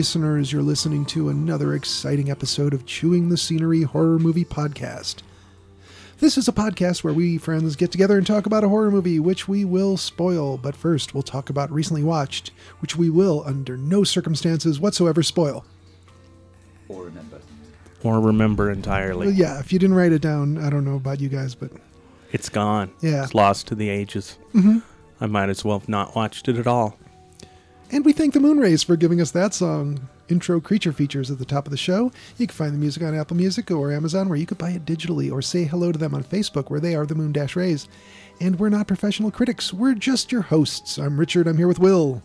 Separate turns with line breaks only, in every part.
Listeners, you're listening to another exciting episode of Chewing the Scenery Horror Movie Podcast. This is a podcast where we friends get together and talk about a horror movie, which we will spoil. But first, we'll talk about recently watched, which we will, under no circumstances whatsoever, spoil.
Or remember.
or remember entirely.
Well, yeah, if you didn't write it down, I don't know about you guys, but
It's gone.
Yeah.
It's lost to the ages.
Mm-hmm.
I might as well have not watched it at all.
And we thank the Moonrays for giving us that song. Intro creature features at the top of the show. You can find the music on Apple Music or Amazon, where you could buy it digitally, or say hello to them on Facebook, where they are the Moon Dash Rays. And we're not professional critics, we're just your hosts. I'm Richard, I'm here with Will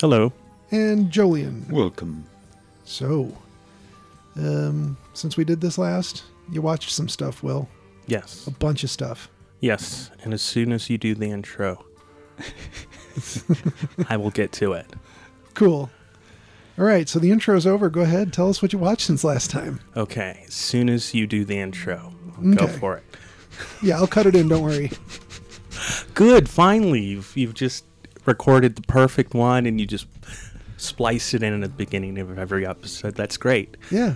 Hello.
and Jolien.
Welcome.
So, um, since we did this last, you watched some stuff, Will.
Yes.
A bunch of stuff.
Yes. And as soon as you do the intro, I will get to it.
Cool. All right, so the intro is over. Go ahead, tell us what you watched since last time.
Okay. As soon as you do the intro, go
Okay.
for it.
Yeah, I'll cut it in, don't worry.
Good. Finally, you've, you've just recorded the perfect one and you just splice it in at the beginning of every episode. That's great.
Yeah.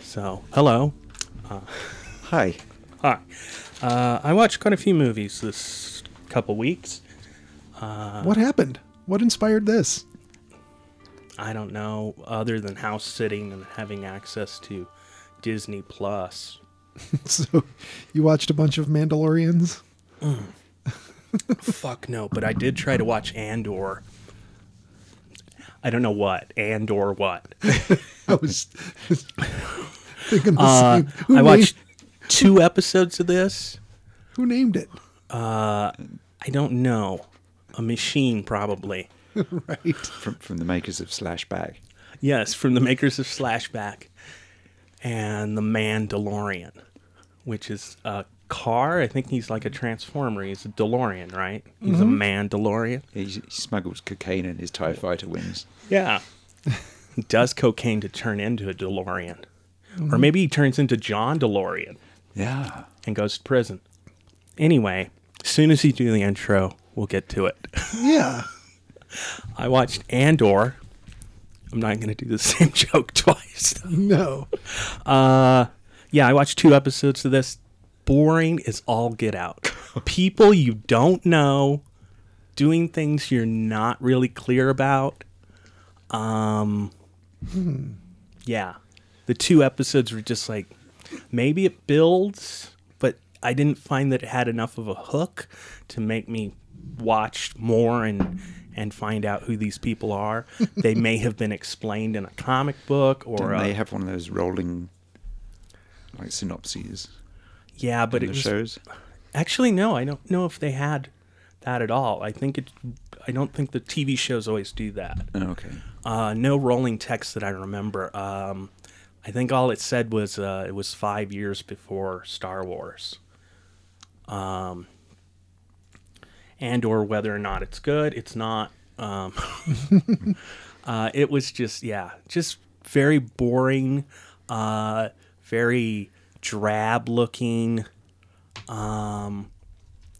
So, hello.
Hi.
Hi. Uh, I watched quite a few movies this couple weeks.
What happened? What inspired this?
I don't know, other than house sitting and having access to Disney Plus.
So, you watched a bunch of Mandalorians?
Fuck no, but I did try to watch Andor. I don't know what. Andor what.
I was thinking the
Uh,
same. Who,
I
named,
watched two episodes of this.
who named it?
Uh, I don't know. A machine, probably.
right.
From from the makers of Slashback.
Yes, from the makers of Slashback and the Mandalorian, which is a car. I think he's like a transformer. He's a DeLorean, right? He's a mm-hmm. Mandalorian.
He, he smuggles cocaine in his TIE fighter wings.
Yeah. he does cocaine to turn into a DeLorean. Or mm-hmm. maybe he turns into John DeLorean
Yeah.
and goes to prison. Anyway, as soon as you do the intro, we'll get to it.
Yeah.
I watched Andor. I'm not going to do the same joke twice.
No.
Uh, yeah, I watched two episodes of this. Boring is all get out. People you don't know doing things you're not really clear about. Um, yeah, the two episodes were just like maybe it builds, but I didn't find that it had enough of a hook to make me watch more and and find out who these people are. they may have been explained in a comic book or a,
they have one of those rolling like synopses
yeah, but it
the
was
shows?
Actually, no, I don't know if they had that at all. I think it. I don't think the TV shows always do that.
Oh, okay.
Uh, no rolling text that I remember. Um, I think all it said was uh, it was five years before Star Wars. Um, and or whether or not it's good, it's not. Um, uh, it was just yeah, just very boring, uh, very drab looking. Um,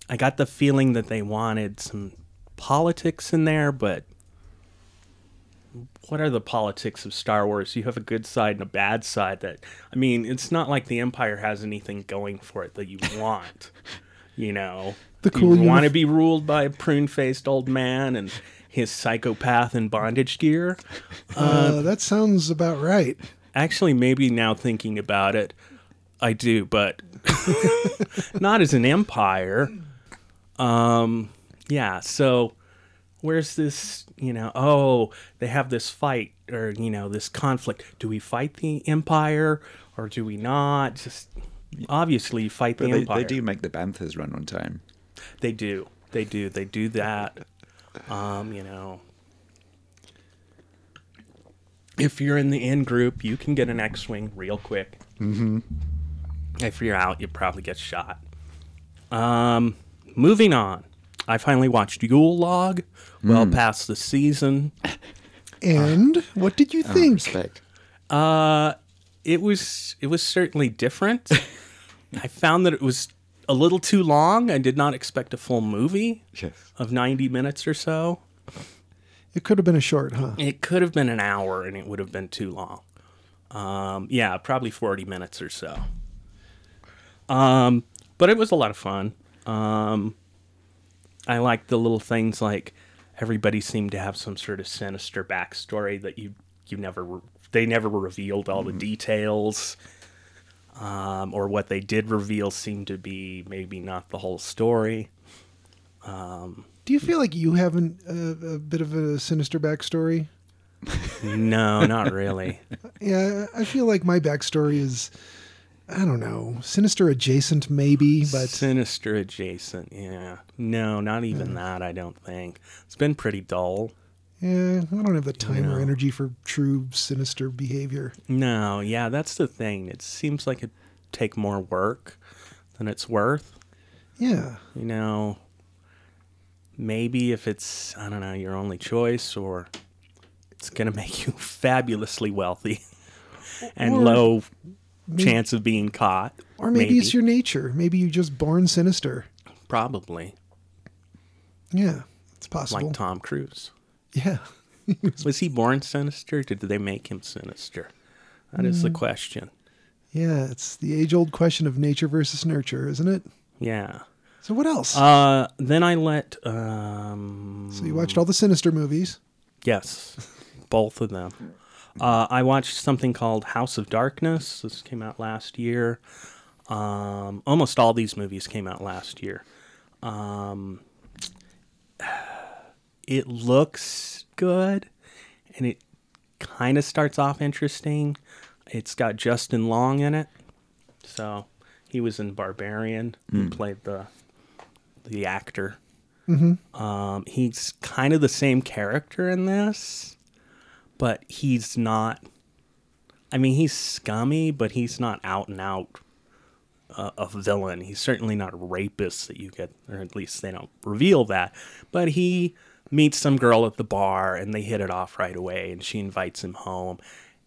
I got the feeling that they wanted some politics in there, but what are the politics of Star Wars? You have a good side and a bad side. That I mean, it's not like the Empire has anything going for it that you want. you know,
The cool
you want to be ruled by a prune-faced old man and his psychopath in bondage gear.
Uh, that sounds about right.
Actually, maybe now thinking about it, I do, but not as an empire. Um, yeah. So where's this you know oh they have this fight or you know this conflict do we fight the empire or do we not just obviously you fight the
But they,
empire
they do make the Banthas run on time.
They do. They do. They do that. Um you know. If you're in the in group you can get an x-wing real quick. Mm-hmm. if you're out you probably get shot. Um moving on. I finally watched yule log. Well past the season.
And what did you
Oh,
think?
respect.
Uh, it was it was certainly different. I found that it was a little too long. I did not expect a full movie
Yes.
of 90 minutes or so.
It could have been a short, huh?
It could have been an hour and it would have been too long. Um, yeah, probably 40 minutes or so. Um, but it was a lot of fun. Um, I liked the little things like everybody seemed to have some sort of sinister backstory that you you never re- they never revealed all the details. Um, or what they did reveal seemed to be maybe not the whole story.
Do you feel like you have an, uh, a bit of a sinister backstory?
No, not really.
Yeah, I feel like my backstory is, I don't know, sinister adjacent maybe, but
sinister adjacent. Yeah, no, not even that. I don't think it's been pretty dull.
Yeah, I don't have the time or energy for true sinister behavior.
No, yeah, that's the thing. It seems like it take more work than it's worth.
Yeah,
You know, maybe if it's I don't know your only choice, or it's gonna make you fabulously wealthy and
Or
low
maybe-
chance of being caught.
or maybe, it's your nature. Maybe you're just born sinister.
probably
Yeah, it's possible.
like Tom Cruise.
Yeah,
Was he born sinister? Did they make him sinister? That is the question.
yeah, it's the age-old question of nature versus nurture, isn't it?
Yeah.
So what else?
Uh, then I let. Um,
so you watched all the sinister movies.
yes, both of them. Uh, I watched something called House of Darkness. This came out last year. Um, almost all these movies came out last year. Um, it looks good, and it kind of starts off interesting. It's got Justin Long in it, so he was in Barbarian. He played the the actor. Um, he's kind of the same character in this, but he's not. I mean, he's scummy, but he's not out and out uh, a villain. He's certainly not a rapist that you get, or at least they don't reveal that. But he meets some girl at the bar, and they hit it off right away, and she invites him home.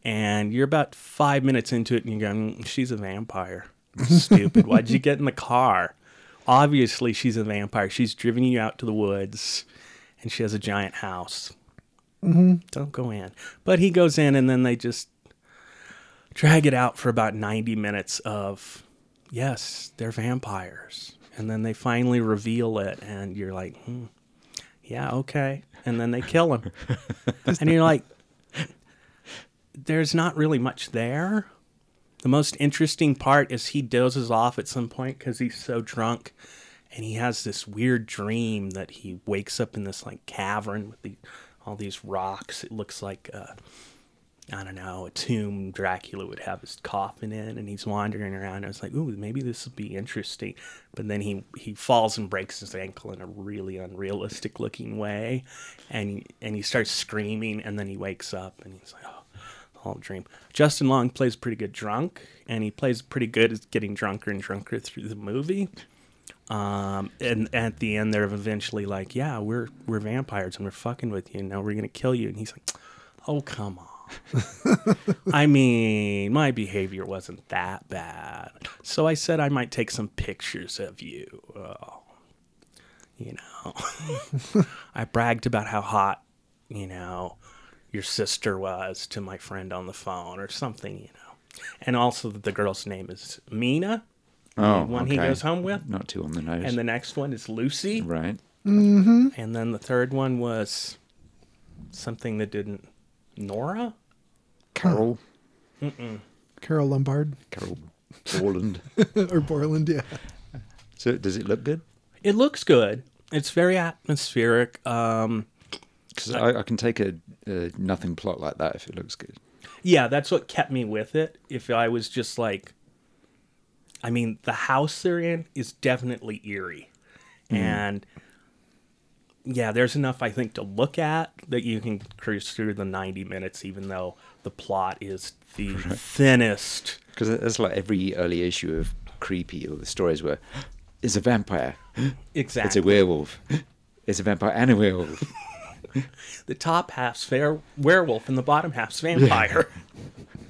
And you're about five minutes into it, and you're going, "She's a vampire." Stupid. Why'd you get in the car? Obviously, she's a vampire. She's driven you out to the woods, and she has a giant house. Mm-hmm. Don't go in. But he goes in, and then they just drag it out for about 90 minutes of, yes, they're vampires. And then they finally reveal it, and you're like, hmm, yeah, okay. And then they kill him. and you're like, there's not really much there. The most interesting part is he dozes off at some point because he's so drunk, and he has this weird dream that he wakes up in this like cavern with the, all these rocks. It looks like uh, I don't know a tomb Dracula would have his coffin in, and he's wandering around. I was like, ooh, maybe this will be interesting. But then he he falls and breaks his ankle in a really unrealistic looking way, and and he starts screaming, and then he wakes up and he's like, oh all dream. Justin Long plays pretty good drunk, and he plays pretty good at getting drunker and drunker through the movie. Um, and at the end, they're eventually like, "Yeah, we're we're vampires, and we're fucking with you, and now we're gonna kill you." And he's like, "Oh, come on." I mean, my behavior wasn't that bad, so I said I might take some pictures of you. Oh, you know, I bragged about how hot, you know, your sister was to my friend on the phone or something, you know. And also that the girl's name is Mina,
Oh,
the one he goes home with.
Not too on the nose.
And the next one is Lucy.
right. Mm-hmm.
And then the third one was something that didn't Nora?
Carol.
Carole Lombard
Carroll Borland.
or Borland, yeah.
so does it look good?
It looks good. It's very atmospheric. Um
Because I, I can take a, a nothing plot like that if it looks good.
yeah, that's what kept me with it. If I was just like, I mean, the house they're in is definitely eerie, and yeah, there's enough I think to look at that you can cruise through the 90 minutes, even though the plot is the thinnest.
Because it's like every early issue of Creepy, or the stories were, it's a vampire,
Exactly.
it's a werewolf, it's a vampire and a werewolf.
the top half's fair werewolf and the bottom half's vampire.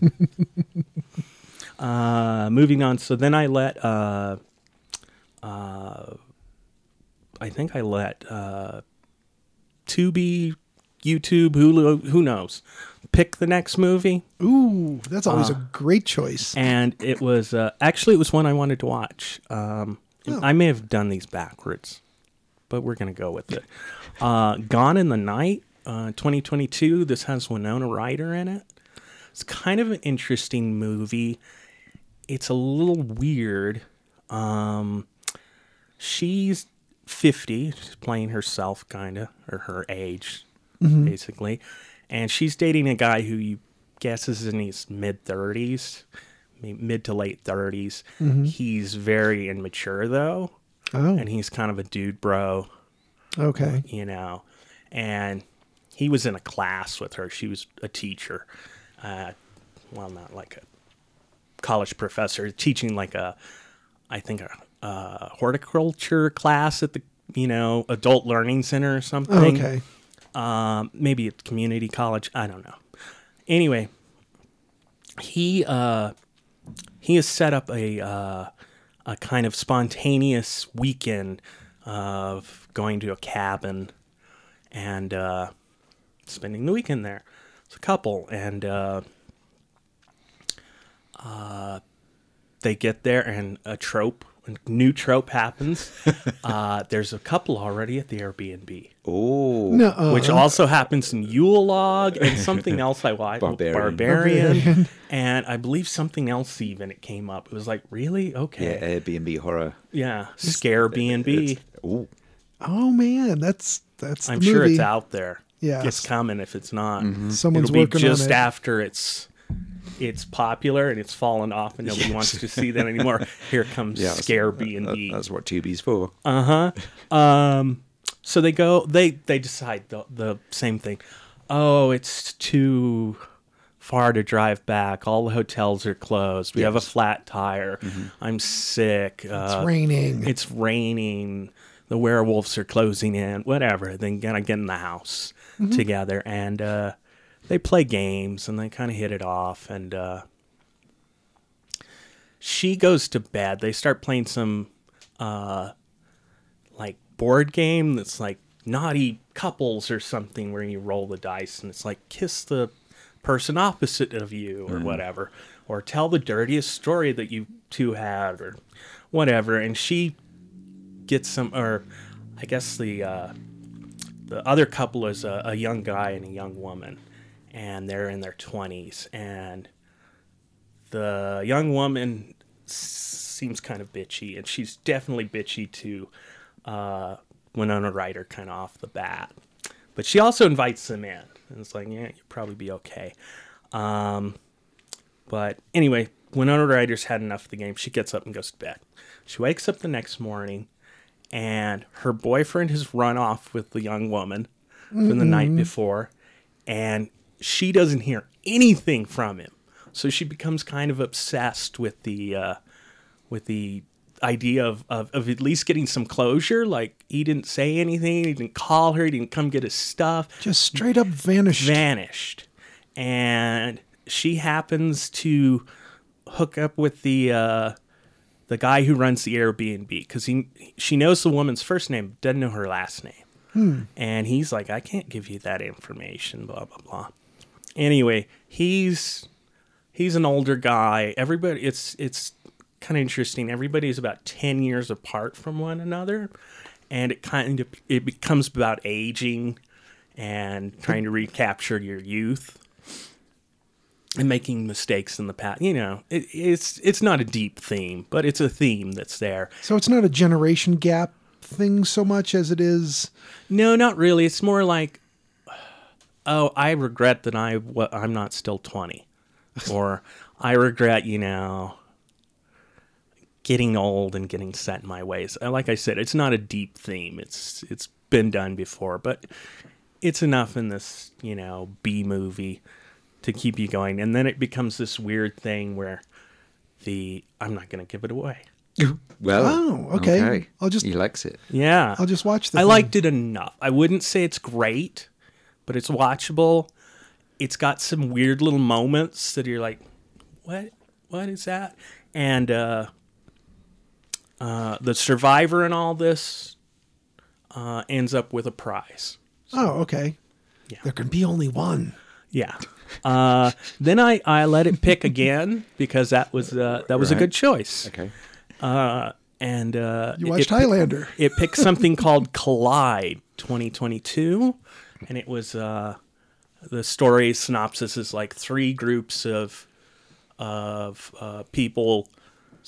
uh, moving on. So then I let, uh, uh, I think I let uh, Tubi, YouTube, Hulu, who knows, pick the next movie.
Ooh, that's always
Uh,
a great choice.
And it was uh, actually it was one I wanted to watch. Um,
Oh.
I may have done these backwards, but we're gonna go with it. Uh, Gone in the Night, uh, 2022. This has Winona Ryder in it. It's kind of an interesting movie. It's a little weird. Um, she's 50, she's playing herself, kind of, or her age, basically. And she's dating a guy who you guess is in his mid 30s, mid to late 30s. He's very immature, though,
Oh,
and he's kind of a dude bro
okay.
you know, and he was in a class with her. She was a teacher, uh, well, not like a college professor, teaching like a, I think a, a horticulture class at the you know adult learning center or something.
Okay.
Um, maybe at community college. I don't know. Anyway, he uh, he has set up a uh, a kind of spontaneous weekend of going to a cabin and uh, spending the weekend there. It's a couple, and uh, uh, they get there, and a trope, a new trope happens. uh, there's a couple already at the Airbnb
Oh,
No, uh,
which also happens in Yule log and something else I watched,
Barbarian.
Barbarian,
Barbarian.
and I believe something else even it came up. It was like, really?
okay, yeah,
Okay.
Airbnb horror.
Yeah. Scare B&B.
Oh,
oh man, that's that's.
I'm
the
sure
movie.
it's out there.
Yeah,
It's coming if it's not.
Someone's
It'll be
working
just
on it.
after it's it's popular and it's fallen off and nobody wants to see that anymore. Here comes
yeah.
Scare B&B.
That's what Tubi's for. Uh huh.
Um, so they go. They they decide the the same thing. Oh, it's too far to drive back. All the hotels are closed. We have a flat tire. I'm sick.
It's
Uh,
raining.
it's raining. The werewolves are closing in. Whatever. Then gonna get in the house together and uh, they play games and they kind of hit it off and. Uh, she goes to bed. They start playing some uh, board game that's like naughty couples or something where you roll the dice and it's like kiss the person opposite of you or whatever or tell the dirtiest story that you two had or whatever and she gets some or i guess the uh the other couple is a, a young guy and a young woman and they're in their 20s and the young woman s- seems kind of bitchy, and she's definitely bitchy to uh, Winona Ryder kind of off the bat. But she also invites him in, and it's like, yeah, you'll probably be okay. Um, but anyway, Winona Ryder's had enough of the game. She gets up and goes to bed. She wakes up the next morning, and her boyfriend has run off with the young woman from the night before, and she doesn't hear anything from him. So she becomes kind of obsessed with the uh, with the idea of, of of at least getting some closure. Like he didn't say anything, he didn't call her, he didn't come get his stuff
Just straight up vanished.
vanished and she happens to hook up with the uh, the guy who runs the Airbnb because he she knows the woman's first name, doesn't know her last name, and he's like, I can't give you that information, blah blah blah. Anyway, he's he's an older guy. Everybody, it's it's kind of interesting. Everybody's about ten years apart from one another, and it kind of it becomes about aging and trying to recapture your youth and making mistakes in the past. You know, it, it's it's not a deep theme, but it's a theme that's there.
So it's not a generation gap thing so much as it is.
No, not really. It's more like oh, I regret that I I'm not still 20, or I regret you know getting old and getting set in my ways. Uh, Like I said, it's not a deep theme. It's it's been done before, but it's enough in this you know B movie to keep you going, and then it becomes this weird thing where the I'm not going to give it away.
Well,
Oh, okay. I'll just-
he likes it.
Yeah,
I'll just watch the
I
thing.
liked it enough. I wouldn't say it's great, but it's watchable. It's got some weird little moments that you're like, "What? What is that?" And uh, uh, the survivor in all this uh, ends up with a prize.
Oh, okay.
Yeah.
There can be only one.
Yeah. Uh, then I, I let it pick again because that was uh, that was a
Right.
good choice.
Okay.
Uh, and uh,
You
it-
watched
it,
Highlander.
it picked something called Collide 2022, and it was uh, the story synopsis is like three groups of of uh, people's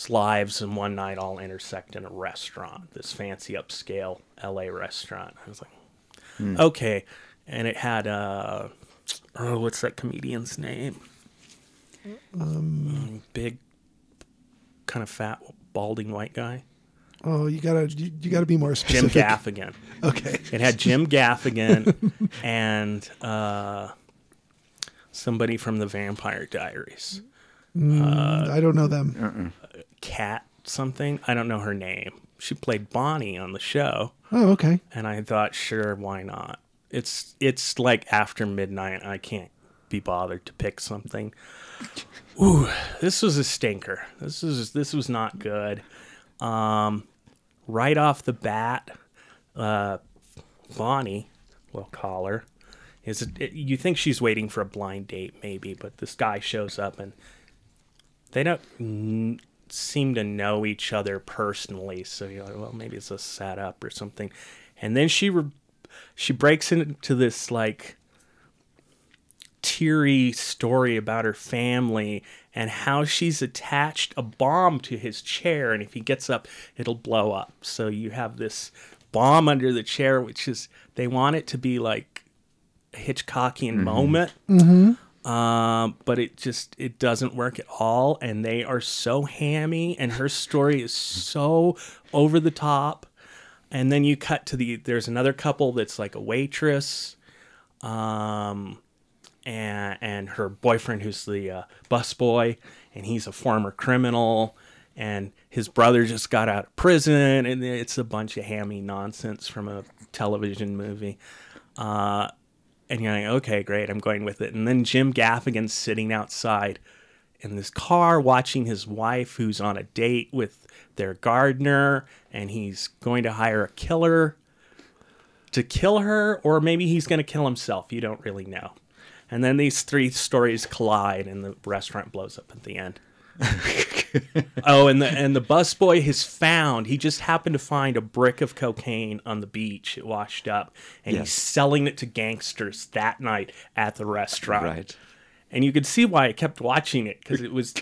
lives in one night all intersect in a restaurant, this fancy upscale LA restaurant. I was like, okay, and it had uh, oh, what's that comedian's name? Um, big, kind of fat, balding white guy.
Oh, you gotta you, you gotta be more specific.
Jim
specific.
Gaffigan.
Okay.
It had Jim Gaffigan and uh, somebody from the Vampire Diaries.
I don't know them.
Cat something. I don't know her name. She played Bonnie on the show,
Oh, okay.
and I thought, sure, why not? It's it's like after midnight. I can't be bothered to pick something. Ooh, this was a stinker. This was this was not good. Um, right off the bat, uh, Bonnie, we'll call her, is it, you think she's waiting for a blind date maybe, but this guy shows up and they don't seem to know each other personally. So you're like, well, maybe it's a setup or something. And then she re- she breaks into this like teary story about her family and how she's attached a bomb to his chair. And if he gets up it'll blow up. So you have this bomb under the chair which is they want it to be like a hitchcockian mm-hmm. moment mm-hmm. Um, but it just it doesn't work at all. And they are so hammy and her story is so over the top. And then you cut to the there's another couple that's like a waitress um and and her boyfriend who's the uh, busboy and he's a former criminal and his brother just got out of prison and it's a bunch of hammy nonsense from a television movie. Uh and you're like, okay, great, I'm going with it. And then Jim Gaffigan's sitting outside in this car watching his wife who's on a date with their gardener and he's going to hire a killer to kill her or maybe he's going to kill himself you don't really know and then these three stories collide and the restaurant blows up at the end oh and the and the busboy has found he just happened to find a brick of cocaine on the beach it washed up and he's selling it to gangsters that night at the restaurant
Right.
and you could see why I kept watching it because it was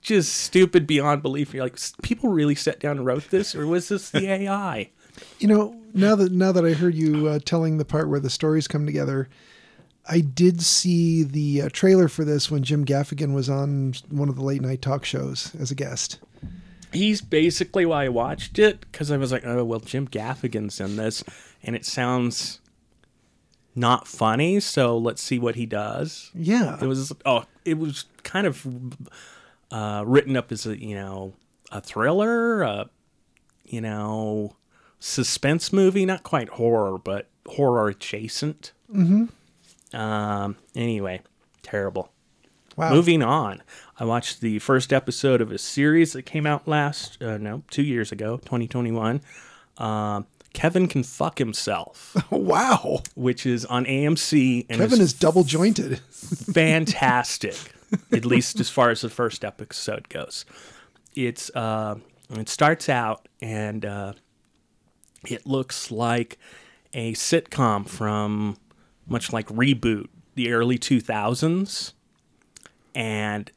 just stupid beyond belief. You're like, people really sat down and wrote this, or was this the AI?
You know, now that now that I heard you uh, telling the part where the stories come together, I did see the uh, trailer for this when Jim Gaffigan was on one of the late night talk shows as a guest.
He's basically why I watched it because I was like, oh well, Jim Gaffigan's in this, and it sounds not funny. So let's see what he does.
Yeah.
It was oh, it was kind of uh, written up as a you know a thriller, a, you know suspense movie, not quite horror, but horror adjacent. Mm-hmm. Um. Anyway, terrible.
wow.
Moving on, I watched the first episode of a series that came out last uh, no two years ago, 2021. Um, Kevin can fuck himself,
wow.
which is on AMC and
Kevin is double jointed.
fantastic, at least as far as the first episode goes. It's uh, it starts out and uh, it looks like a sitcom from much like reboot the early 2000s and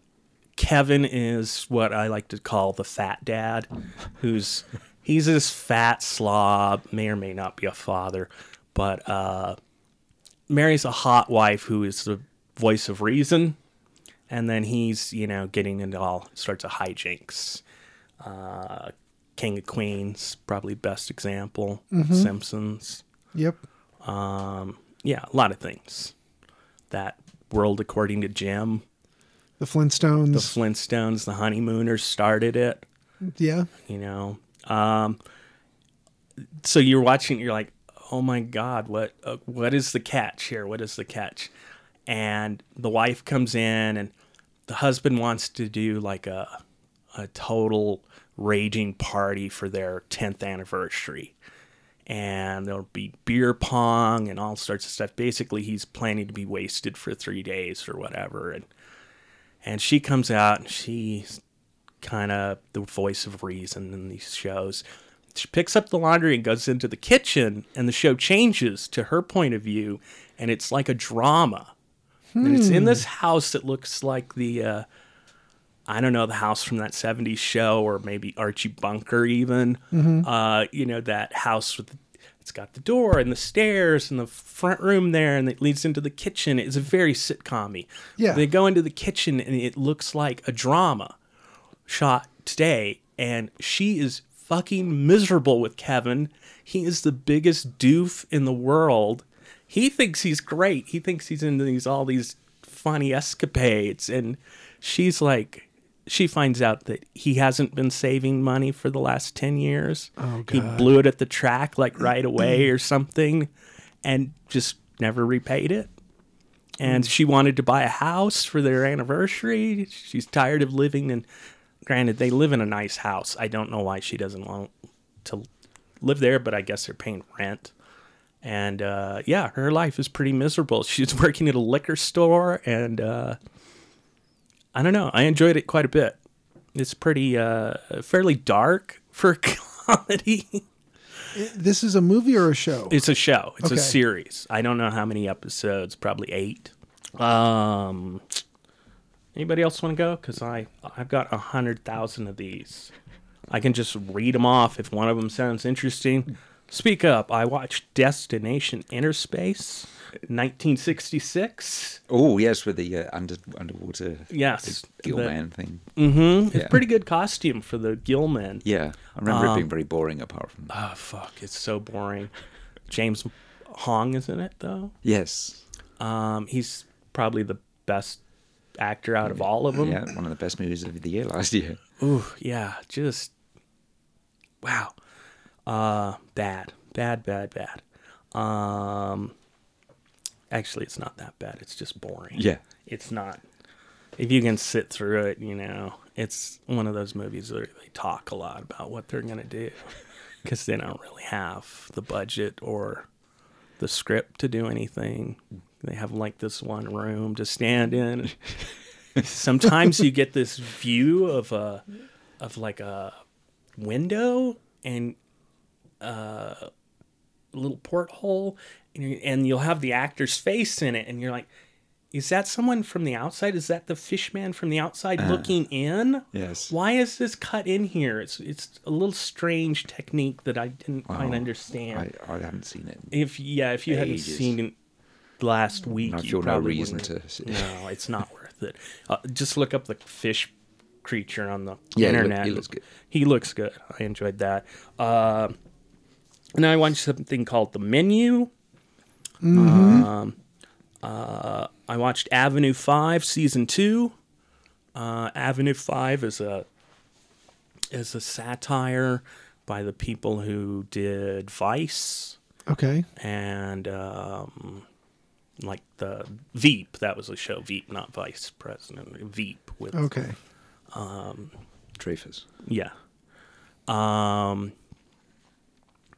Kevin is what I like to call the fat dad who's he's this fat slob may or may not be a father but uh marries a hot wife who is the voice of reason, and then he's you know getting into all sorts of hijinks. Uh, King of Queens, probably best example. Simpsons.
Yep.
Um, yeah, a lot of things. That world according to Jim,
The Flintstones.
the Flintstones, the Honeymooners started it.
yeah.
You know, um, so you're watching, you're like, oh my god, what uh, what is the catch here? What is the catch? And the wife comes in, and the husband wants to do like a a total raging party for their 10th anniversary. And there'll be beer pong and all sorts of stuff. Basically, he's planning to be wasted for three days or whatever. And and she comes out and she's kind of the voice of reason in these shows. She picks up the laundry and goes into the kitchen, and the show changes to her point of view, and it's like a drama. And it's in this house that looks like the, uh, I don't know, the house from that 70s show, or maybe Archie Bunker, even. Uh, you know, that house with it's got the door and the stairs and the front room there, and it leads into the kitchen. It's a very sitcom
Yeah.
They go into the kitchen, and it looks like a drama shot today, and she is fucking miserable with Kevin. He is the biggest doof in the world. He thinks he's great. He thinks he's into these all these funny escapades, and she's like, she finds out that he hasn't been saving money for the last ten years.
Oh,
He blew it at the track like right away or something, and just never repaid it and she wanted to buy a house for their anniversary. She's tired of living in. Granted, they live in a nice house. I don't know why she doesn't want to live there, but I guess they're paying rent. And uh, yeah, her life is pretty miserable. She's working at a liquor store, and uh, I don't know. I enjoyed it quite a bit. It's pretty uh, fairly dark for comedy.
This is a movie or a show?
It's a show. It's
Okay.
a series. I don't know how many episodes. Probably eight. Um, anybody else want to go? Because I I've got a hundred thousand of these. I can just read them off if one of them sounds interesting. Speak up. I watched Destination Inner Space, 1966.
Oh yes, with the uh, under underwater
Yes,
gill
the-
man thing.
Mm-hmm. It's
Yeah.
pretty good costume for the Gilman.
Yeah, I remember
Um,
it being very boring. Apart from that.
Oh fuck! It's so boring. James Hong is in it though.
yes,
Um, he's probably the best actor out of all of them.
yeah, one of the best movies of the year last year.
Ooh, yeah, just wow. Uh, bad, bad, bad, bad. Um, actually, it's not that bad. It's just boring.
Yeah.
it's not. If you can sit through it, you know, it's one of those movies where they talk a lot about what they're gonna do because they don't really have the budget or the script to do anything. They have like this one room to stand in. Sometimes you get this view of a of like a window and uh, a little porthole, and, you and you'll have the actor's face in it, and you're like, "Is that someone from the outside? Is that the fishman from the outside looking in?
Yes.
Why is this cut in here? It's it's a little strange technique that I didn't quite understand.
I, I haven't seen it.
If yeah, if you hadn't seen it last week,
I
you
feel no
probably
reason
wouldn't-
to see-
No, it's not worth it. Uh, just look up the fish creature on the
Yeah, he look-
internet.
he looks good.
He looks good. I enjoyed that. Uh, and I watched something called The Menu. Um, uh, I watched Avenue Five season two. Uh, Avenue Five is a is a satire by the people who did Vice
Okay.
and um, like the Veep. That was a show. Veep, not Vice President. Veep with
Okay.
Dreyfus.
yeah. Um.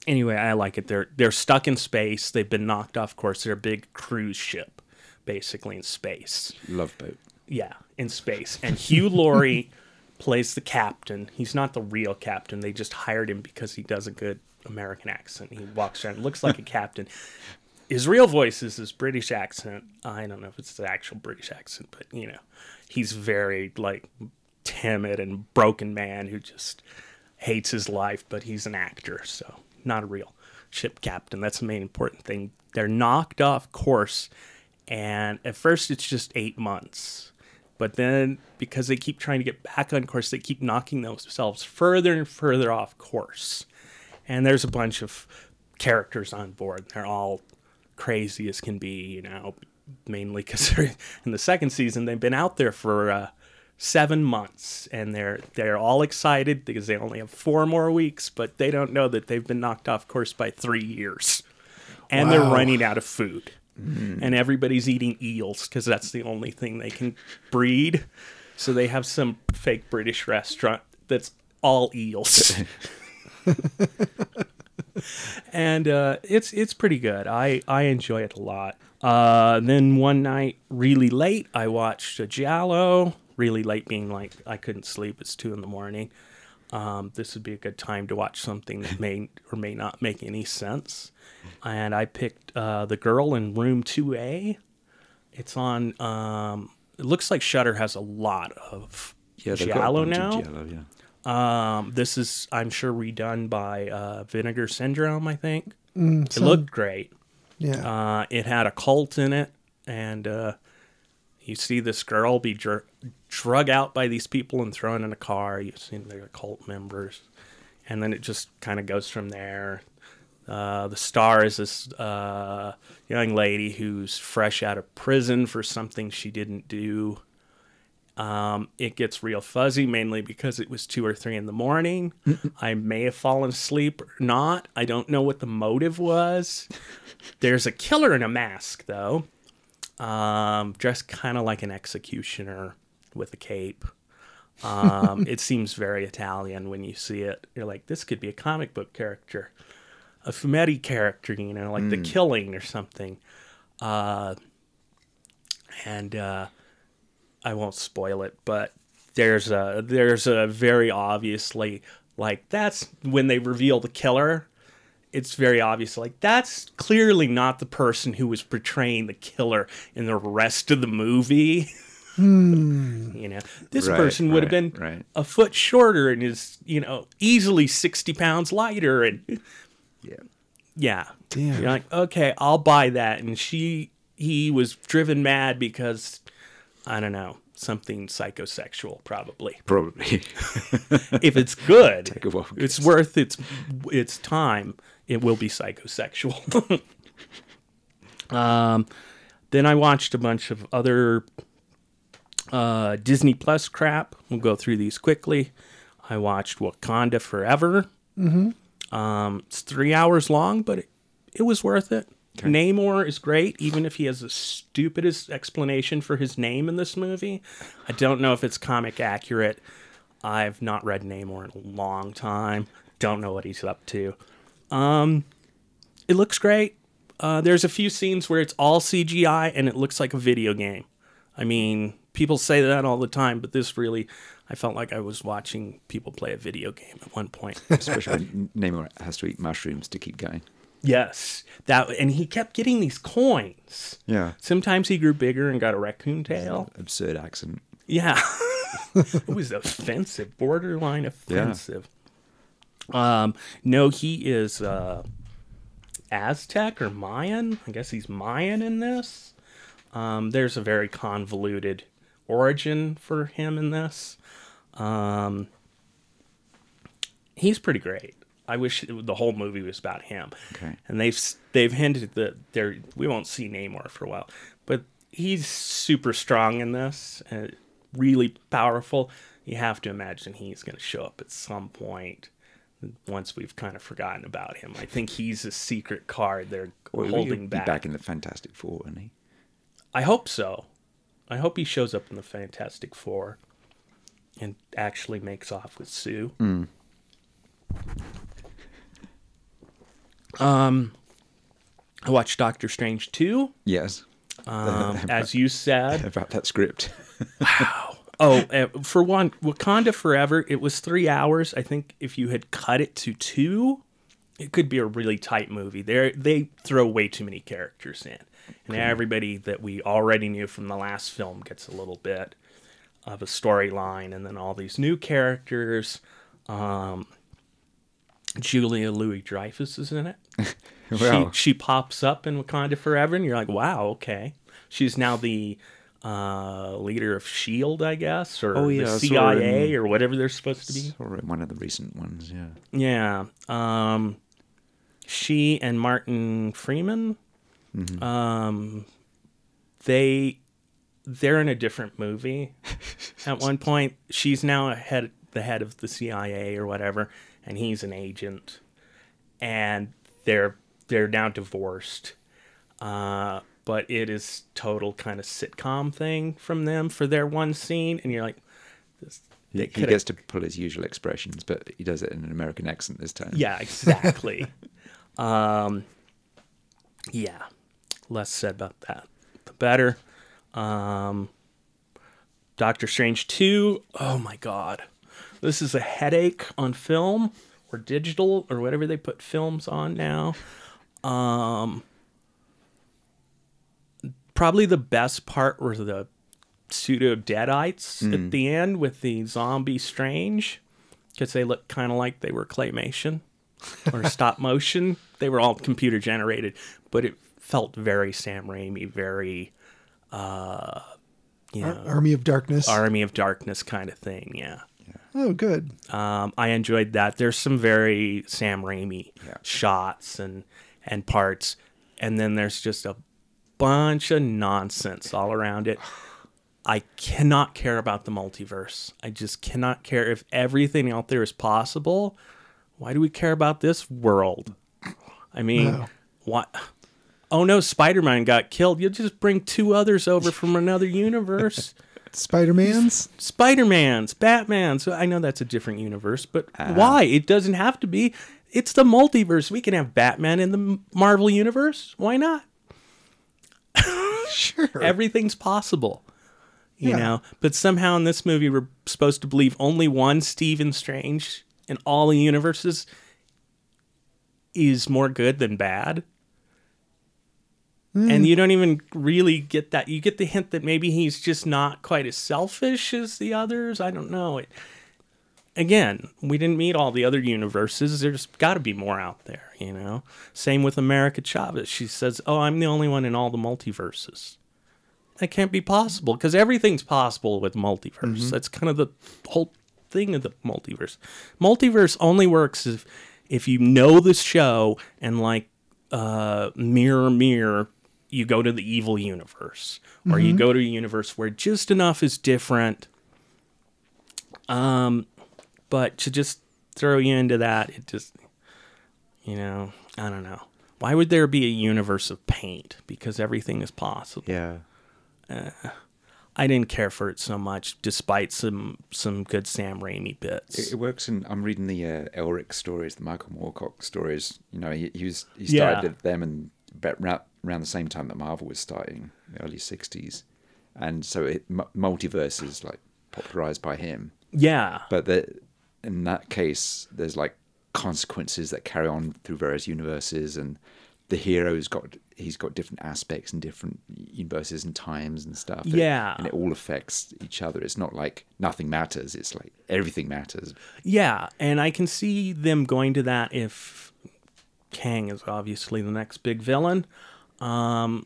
Anyway, I like it. They're they're stuck in space. They've been knocked off course. They're a big cruise ship, basically in space.
Love boat.
Yeah, in space. And Hugh Laurie plays the captain. He's not the real captain. They just hired him because he does a good American accent. He walks around, looks like a captain. His real voice is his British accent. I don't know if it's the actual British accent, but you know, he's very like timid and broken man who just hates his life, but he's an actor, so not a real ship captain. That's the main important thing. they're knocked off course, and at first it's just eight months, but then because they keep trying to get back on course, they keep knocking themselves further and further off course, and there's a bunch of characters on board. They're all crazy as can be, you know, mainly because in the second season. They've been out there for uh, seven months, and they're they're all excited because they only have four more weeks, but they don't know that they've been knocked off course by three years, and they're running out of food, and everybody's eating eels because that's the only thing they can breed. So they have some fake British restaurant that's all eels. and uh, it's it's pretty good. I I enjoy it a lot. Uh, then one night, really late, I watched a Giallo. Really late, being like I couldn't sleep. It's two in the morning. Um, this would be a good time to watch something that may or may not make any sense. And I picked uh, the girl in room two A. It's on. Um, it looks like Shudder has a lot of
Yeah, they've got a
Giallo
bunch of
now.
Giallo, yeah.
Um, this is, I'm sure, redone by uh, Vinegar Syndrome. I think
Mm,
it
some-
looked great.
yeah.
Uh, it had a cult in it, and uh, you see this girl be dr- drug out by these people and thrown in a car. You see they're cult members, and then it just kind of goes from there. Uh, the star is this uh, young lady who's fresh out of prison for something she didn't do. Um, it gets real fuzzy, mainly because it was two or three in the morning. I may have fallen asleep or not. I don't know what the motive was. There's a killer in a mask, though, um, dressed kind of like an executioner with a cape. Um, it seems very Italian when you see it. You're like, this could be a comic book character, a Fumetti character, you know, like The Killing or something. Uh, and uh, I won't spoil it, but there's a there's a very obviously like that's when they reveal the killer. It's very obvious like that's clearly not the person who was portraying the killer in the rest of the movie. Hmm. You know, this
Right,
person would have been
right.
a foot shorter and is you know easily sixty pounds lighter and
Yeah.
yeah.
Damn.
You're like, okay, I'll buy that. And she, he was driven mad because, I don't know, something psychosexual, probably.
Probably.
If it's good,
Take a wild
it's worth its its time. It will be psychosexual. um, then I watched a bunch of other uh, Disney Plus crap. We'll go through these quickly. I watched Wakanda Forever. Mm-hmm. Um, it's three hours long, but it, it was worth it. Namor is great, even if he has the stupidest explanation for his name in this movie. I don't know if it's comic accurate. I've not read Namor in a long time. Don't know what he's up to. Um, it looks great. Uh, there's a few scenes where it's all CGI and it looks like a video game. I mean, people say that all the time, but this really, I felt like I was watching people play a video game at one point.
Especially when Namor has to eat mushrooms to keep going.
yes, that, and he kept getting these coins.
Yeah.
Sometimes he grew bigger and got a raccoon tail.
Absurd accent.
Yeah. it was offensive, borderline offensive. Um, no, he is uh, Aztec or Mayan. I guess he's Mayan in this. Um, there's a very convoluted origin for him in this. Um, he's pretty great. I wish it, the whole movie was about him.
Okay.
And they've they've hinted that there we won't see Namor for a while, but he's super strong in this, and really powerful. You have to imagine he's going to show up at some point. Once we've kind of forgotten about him, I think he's a secret card they're
Well, he'll
holding
be
back.
back in the Fantastic Four, isn't he?
I hope so. I hope he shows up in the Fantastic Four and actually makes off with Sue. Um, I watched Doctor Strange 2.
Yes.
Um, as you said,
About that script.
Oh, uh, for one, Wakanda Forever, it was three hours. I think if you had cut it to two, it could be a really tight movie. They they throw way too many characters in, and everybody that we already knew from the last film gets a little bit of a storyline, and then all these new characters. Um, Julia Louis Dreyfus is in it.
Well,
she she pops up in Wakanda Forever, and you're like, wow, okay. She's now the uh, leader of Shield, I guess, or
Oh, yeah,
the CIA,
in-
or whatever they're supposed to be.
or one of the recent ones, yeah.
Yeah. Um, she and Martin Freeman, um, they they're in a different movie. At one point, she's now a head the head of the CIA or whatever, and he's an agent, and they're they're now divorced. Uh, but it is total kind of sitcom thing from them for their one scene, and you're like, this,
He, he gets to pull his usual expressions, but he does it in an American accent this time.
Yeah, exactly. um, yeah, less said about that, the better. Um, Doctor Strange 2, oh my god. This is a headache on film or digital or whatever they put films on now. Um, probably the best part were the pseudo deadites at the end with the zombie Strange because they look kind of like they were claymation or stop motion. They were all computer generated, but it felt very Sam Raimi, very uh, you know,
Army of Darkness.
Army of Darkness kind of thing. Yeah.
oh, good.
Um, I enjoyed that. There's some very Sam Raimi
Yeah.
shots and and parts, and then there's just a bunch of nonsense all around it. I cannot care about the multiverse. I just cannot care if everything out there is possible. Why do we care about this world? I mean,
No.
what? Oh no, Spider-Man got killed. You'll just bring two others over from another universe.
Spider Man's.
Spider-Man's, Batman's. I know that's a different universe, but ah. why? It doesn't have to be. It's the multiverse. We can have Batman in the Marvel universe. Why not?
Sure.
Everything's possible. You
Yeah.
know, but somehow in this movie we're supposed to believe only one Stephen Strange in all the universes is more good than bad. Hmm. And you don't even really get that. You get the hint that maybe he's just not quite as selfish as the others. I don't know. It, again, we didn't meet all the other universes. There's got to be more out there, you know? Same with America Chavez. She says, Oh, I'm the only one in all the multiverses. That can't be possible because everything's possible with multiverse. That's kind of the whole thing of the multiverse. Multiverse only works if, if you know the show and, like, uh, mirror, mirror, you go to the evil universe, or you go to a universe where just enough is different. Um, but to just throw you into that, it just, you know, I don't know. Why would there be a universe of paint? Because everything is possible.
Yeah.
I didn't care for it so much, despite some some good Sam Raimi bits.
It, it works in. I'm reading the uh, Elric stories, the Michael Moorcock stories. You know, he, he was he started at them and about ra- around the same time that Marvel was starting, the early '60s, and so it mu- multiverse is like popularized by him.
yeah,
But the, in that case, there's like consequences that carry on through various universes, and the hero's got he's got different aspects in different universes and times and stuff.
Yeah.
and it all affects each other. It's not like nothing matters. It's like everything matters.
yeah, and I can see them going to that if Kang is obviously the next big villain. Um,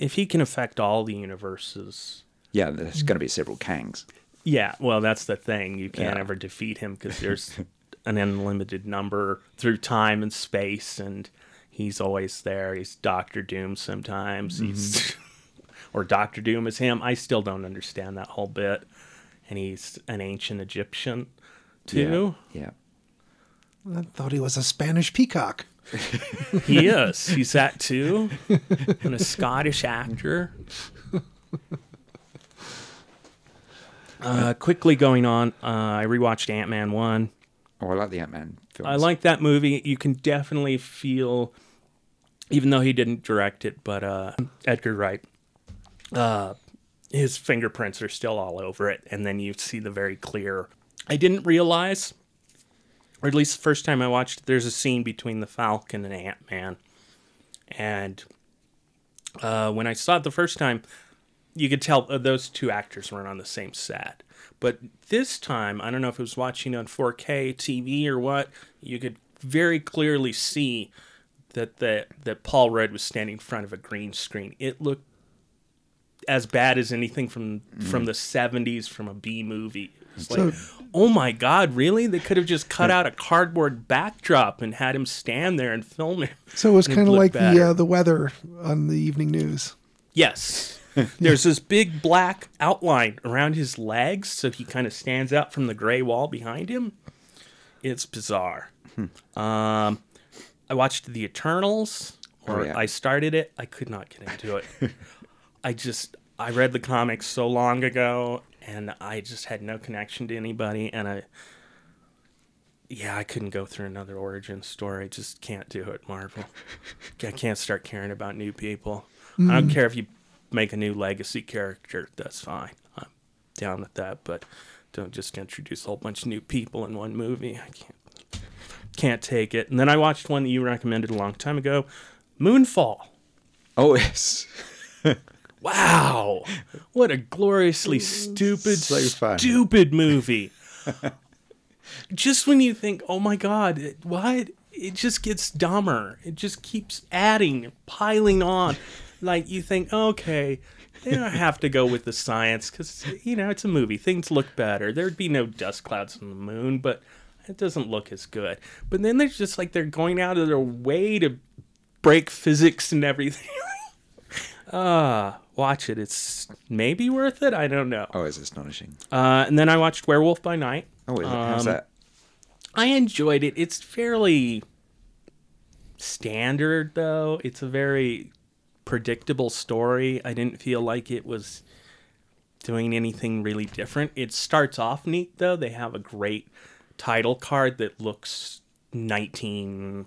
if he can affect all the universes,
Yeah, there's going to be several Kangs.
Yeah, well, that's the thing. You can't
Yeah.
ever defeat him because there's an unlimited number through time and space, and he's always there. He's Doctor Doom sometimes. Mm-hmm. He's or Doctor Doom is him. I still don't understand that whole bit. And he's an ancient Egyptian too.
Yeah.
I thought he was a Spanish peacock.
He is. He's that too, and a Scottish actor. Uh, quickly going on, uh, I rewatched Ant Man one.
Oh, I like the Ant Man.
I like that movie. You can definitely feel, even though he didn't direct it, but uh, Edgar Wright, uh, his fingerprints are still all over it, and then you see the very clear. I didn't realize, or at least the first time I watched it, there's a scene between the Falcon and Ant Man, and uh, when I saw it the first time, you could tell uh, those two actors weren't on the same set. But this time, I don't know if it was watching on 4K TV or what, you could very clearly see that that that Paul Rudd was standing in front of a green screen. It looked as bad as anything from from the '70s from a B movie. It's like, oh my god, really? They could have just cut out a cardboard backdrop and had him stand there and film it.
So it was kind of like the uh, the weather on the evening news.
Yes. There's this big black outline around his legs, so he kind of stands out from the gray wall behind him. It's bizarre. Um, I watched The Eternals, or
Oh, yeah.
I started it. I could not get into it. I just I read the comics so long ago, and I just had no connection to anybody, and I. Yeah, I couldn't go through another origin story. I just can't do it, Marvel. I can't start caring about new people. I don't care if you make a new legacy character. That's fine. I'm down with that, but don't just introduce a whole bunch of new people in one movie. I can't can't take it. And then I watched one that you recommended a long time ago, Moonfall.
Oh yes.
Wow, what a gloriously stupid,
So
stupid movie. just when you think, oh my god, it, what? It just gets dumber. It just keeps adding, piling on. Like you think, okay, they don't have to go with the science because you know it's a movie. Things look better. There'd be no dust clouds on the moon, but it doesn't look as good. But then there's just like they're going out of their way to break physics and everything. Ah, watch it. It's maybe worth it. I don't know.
Oh, it's astonishing.
Uh, and then I watched Werewolf by Night.
Oh, is it? how's
Um,
that?
I enjoyed it. It's fairly standard, though. It's a very predictable story. I didn't feel like it was doing anything really different. It starts off neat, though. They have a great title card that looks 1930s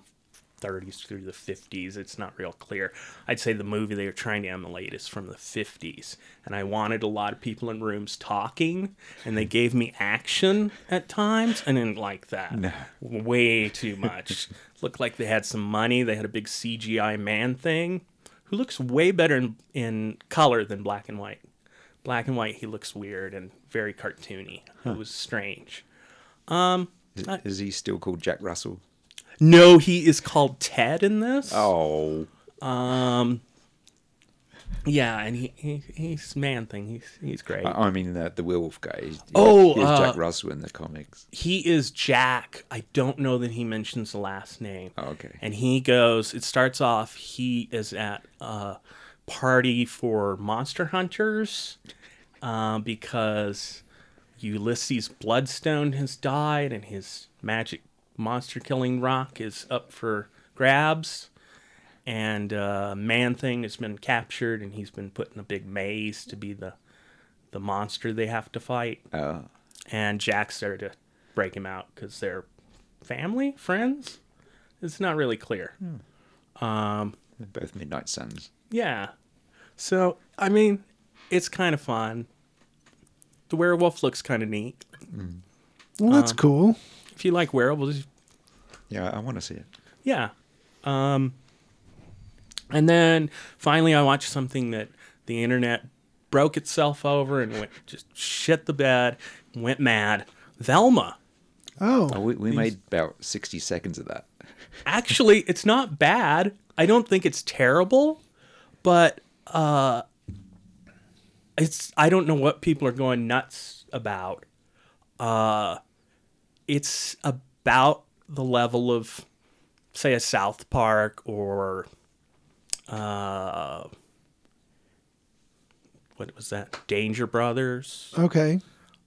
through the 50s. It's not real clear. I'd say the movie they were trying to emulate is from the 50s. And I wanted a lot of people in rooms talking, and they gave me action at times. I didn't like that.
No.
Way too much. Looked like they had some money. They had a big CGI man thing who looks way better in, in color than black and white. Black and white, he looks weird and very cartoony. It was strange.
Is, is he still called Jack Russell?
No, he is called Ted in this.
Oh,
Um, yeah, and he, he he's man thing. He's he's great.
I, I mean the the werewolf guy. He's,
Oh,
he's
uh,
Jack Russell in the comics.
he is Jack. I don't know that he mentions the last name.
Oh, okay.
And he goes. It starts off. He is at a party for monster hunters, uh, because Ulysses Bloodstone has died, and his magic monster killing rock is up for grabs. And uh, Man Thing has been captured, and he's been put in a big maze to be the the monster they have to fight
Uh,
and Jack's there to break him out because they're family, friends. It's not really clear. Um,
both Midnight Suns.
yeah. So I mean, it's kind of fun. The werewolf looks kind of neat.
Well,
Uh,
that's cool.
If you like werewolves,
Yeah, I want to see it.
yeah. Um, and then finally, I watched something that the internet broke itself over and went just shit the bed, went mad. Velma.
Oh,
Oh,
we, we made about sixty seconds of that.
actually it's not bad i don't think it's terrible but uh it's i don't know what people are going nuts about uh it's about the level of say a south park or uh what was that danger brothers
okay.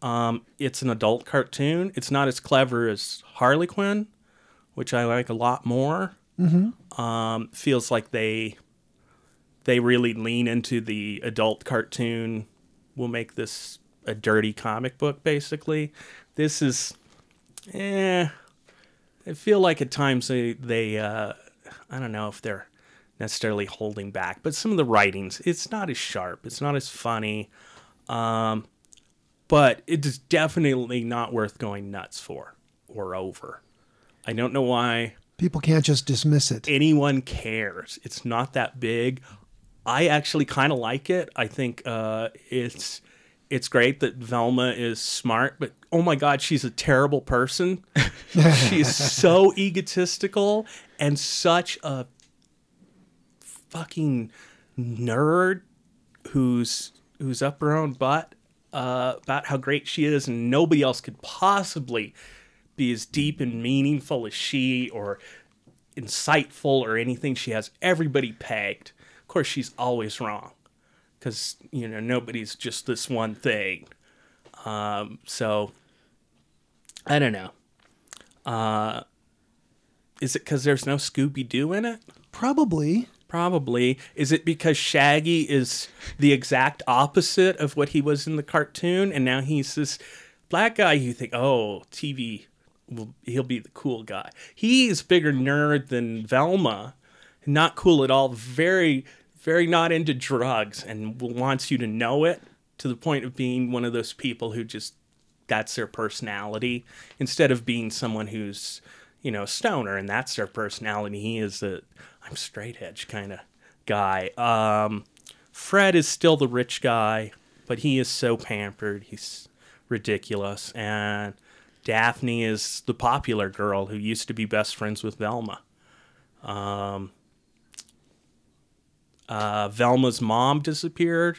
um, it's an adult cartoon. It's not as clever as Harley Quinn, which I like a lot more. Mm-hmm. Um, feels like they they really lean into the adult cartoon. We'll make this a dirty comic book, basically. This is, eh. I feel like at times they they uh, I don't know if they're necessarily holding back, but some of the writings it's not as sharp. It's not as funny but it is definitely not worth going nuts for or over. I don't know why
People can't just dismiss it.
anyone cares. It's not that big. I actually kind of like it. I think uh, it's it's great that Velma is smart, but oh my god, she's a terrible person. she is so egotistical and such a fucking nerd who's who's up her own butt uh, about how great she is, and nobody else could possibly be as deep and meaningful as she, or insightful, or anything. She has everybody pegged. Of course, she's always wrong because you know nobody's just this one thing. Um, so I don't know. Uh, is it because there's no Scooby Doo in it?
Probably.
Probably. Is it because Shaggy is the exact opposite of what he was in the cartoon, and now he's this black guy you think, oh, TV, will, he'll be the cool guy. He's bigger nerd than Velma, not cool at all. Very, very not into drugs, and wants you to know it to the point of being one of those people who just that's their personality instead of being someone who's you know stoner and that's their personality. He is a I'm straight edge kind of guy. Um, Fred is still the rich guy, but he is so pampered. He's ridiculous. And Daphne is the popular girl who used to be best friends with Velma. Um, uh, Velma's mom disappeared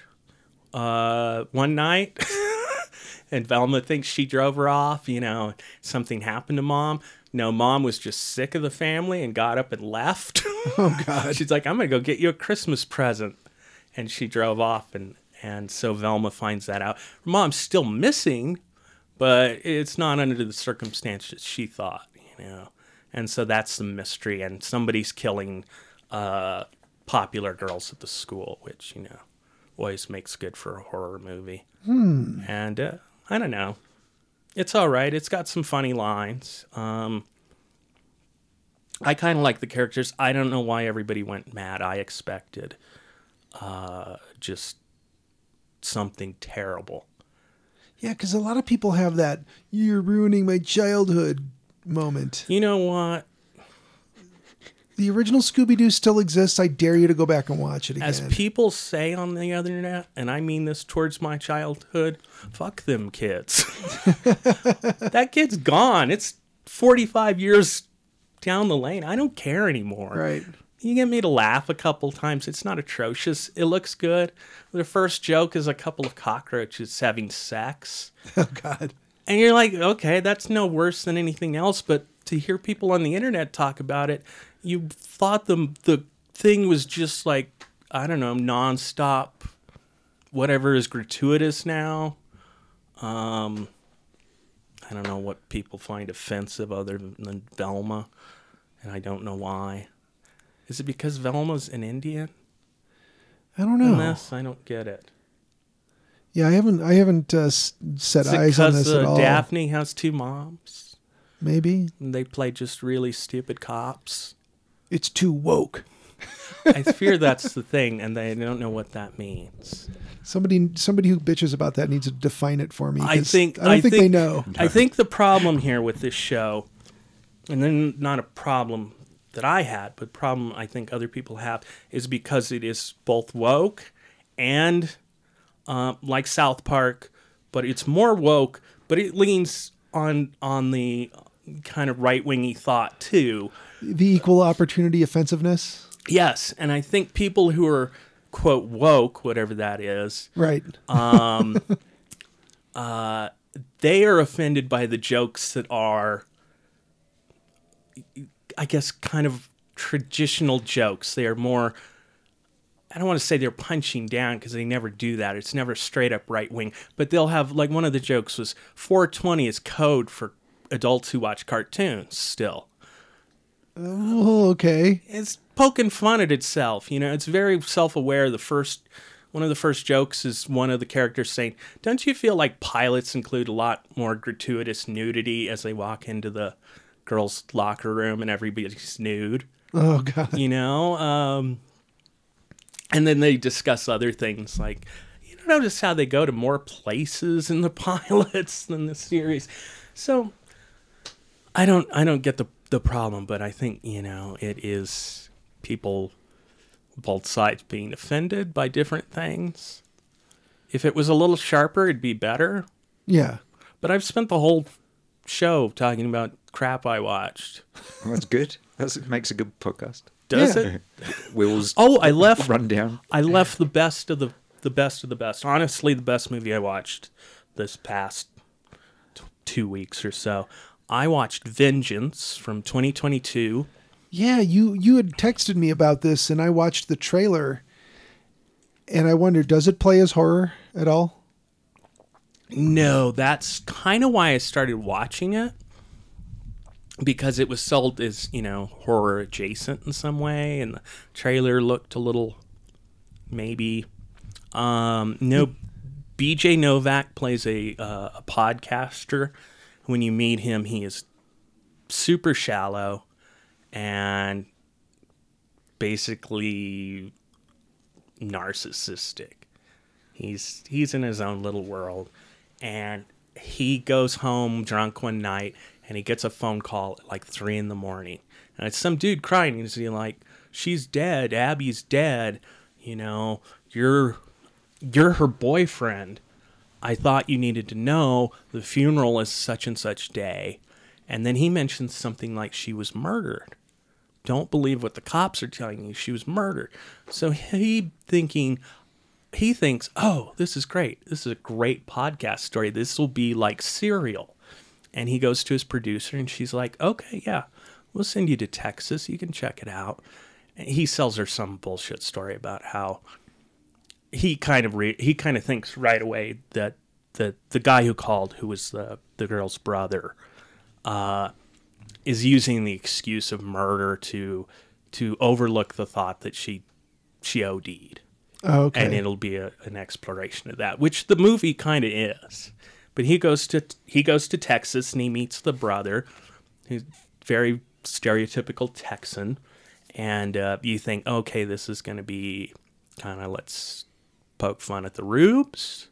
uh, one night. and Velma thinks she drove her off. You know, something happened to mom. No, mom was just sick of the family and got up and left.
Oh God.
She's like, I'm gonna go get you a Christmas present, and she drove off, and and so Velma finds that out. Her mom's still missing, but it's not under the circumstances she thought, you know, and so that's the mystery. And somebody's killing uh, popular girls at the school, which you know always makes good for a horror movie.
Hmm.
And uh, I don't know. It's all right. It's got some funny lines. Um, I kind of like the characters. I don't know why everybody went mad. I expected uh, just something terrible.
Yeah, because a lot of people have that "you're ruining my childhood" moment.
You know what?
The original Scooby Doo still exists. I dare you to go back and watch it again.
As people say on the other internet, and I mean this towards my childhood, fuck them kids. that kid's gone. It's 45 years down the lane. I don't care anymore.
right.
You get me to laugh a couple times. It's not atrocious. It looks good. The first joke is a couple of cockroaches having sex.
Oh God.
And you're like, okay, that's no worse than anything else. But to hear people on the internet talk about it, you thought the the thing was just like I don't know, nonstop, whatever is gratuitous now. Um, I don't know what people find offensive other than Velma, and I don't know why. Is it because Velma's an Indian?
I don't know.
This, I don't get it.
Yeah, I haven't. I haven't uh, set
Is
eyes on this at
uh,
all.
Daphne has two moms?
Maybe
And they play just really stupid cops.
it's too woke.
I fear that's the thing, and they don't know what that means.
Somebody, somebody who bitches about that needs to define it for me.
I think
I don't think, they know.
I think the problem here with this show, and then not a problem that I had, but problem I think other people have, is because it is both woke and uh, like South Park, but it's more woke, but it leans on on the kind of right wingy thought too.
The equal opportunity offensiveness.
Yes, and I think people who are quote woke, whatever that is,
Right.
um, uh, they are offended by the jokes that are, I guess, kind of traditional jokes. They are more. I don't want to say they're punching down because they never do that. It's never straight up right wing. But they'll have like one of the jokes was 420 is code for adults who watch cartoons. Still,
oh, okay.
it's poking fun at itself. You know, it's very self-aware. The first one of the first jokes is one of the characters saying, "Don't you feel like pilots include a lot more gratuitous nudity as they walk into the girls' locker room and everybody's nude?"
Oh God.
You know, um, and then they discuss other things like. You notice how they go to more places in the pilots than the series, so I don't I don't get the the problem, but I think you know it is people both sides being offended by different things. If it was a little sharper, it'd be better.
Yeah.
But I've spent the whole show talking about crap I watched.
Well, that's good. That's, it makes a good podcast.
Does
Yeah.
it?
Will's
Oh, I left
rundown.
I left the best of the the best of the best. Honestly, the best movie I watched this past t- two weeks or so. I watched Vengeance from 2022.
Yeah, you you had texted me about this, and I watched the trailer, and I wondered, does it play as horror at all?
No, that's kind of why I started watching it because it was sold as, you know, horror adjacent in some way and the trailer looked a little maybe um no BJ Novak plays a uh, a podcaster. When you meet him, he is super shallow and basically narcissistic. He's he's in his own little world, and he goes home drunk one night, and he gets a phone call at like three in the morning, and it's some dude crying. He's like, "She's dead. Abby's dead. You know, you're you're her boyfriend. I thought you needed to know the funeral is such and such day." And then he mentions something like she was murdered don't believe what the cops are telling you. She was murdered. So he thinking, he thinks, oh, this is great. This is a great podcast story. This will be like serial. And he goes to his producer and she's like, okay, yeah, we'll send you to Texas. You can check it out. And he sells her some bullshit story about how he kind of re- he kind of thinks right away that the the guy who called, who was the the girl's brother, uh, is using the excuse of murder to to overlook the thought that she she OD'd,
Oh, okay.
and it'll be a, an exploration of that, which the movie kind of is. But he goes to he goes to Texas and he meets the brother, who's very stereotypical Texan, and uh, you think, okay, this is going to be kind of let's poke fun at the rubes.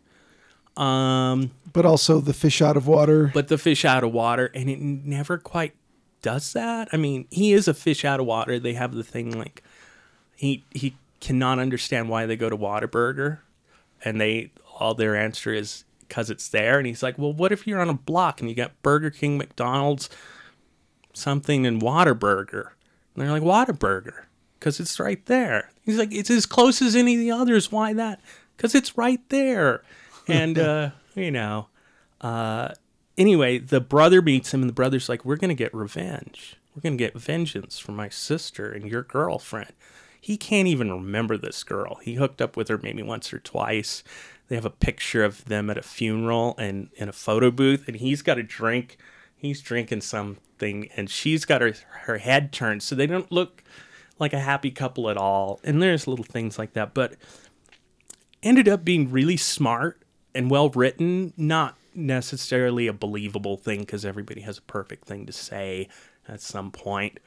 Um,
but also the fish out of water.
but the fish out of water, and it never quite does that. I mean, he is a fish out of water. They have the thing like he he cannot understand why they go to Whataburger, and they all their answer is because it's there. And he's like, well, what if you're on a block and you got Burger King, McDonald's, something, and Whataburger? And they're like Whataburger because it's right there. He's like, it's as close as any of the others. Why that? Because it's right there. And uh, you know, uh, anyway, the brother meets him, and the brother's like, "We're gonna get revenge. We're gonna get vengeance for my sister and your girlfriend." He can't even remember this girl. He hooked up with her maybe once or twice. They have a picture of them at a funeral and in a photo booth, and he's got a drink. He's drinking something, and she's got her her head turned, so they don't look like a happy couple at all. And there's little things like that, but ended up being really smart and well written, not necessarily a believable thing because everybody has a perfect thing to say at some point.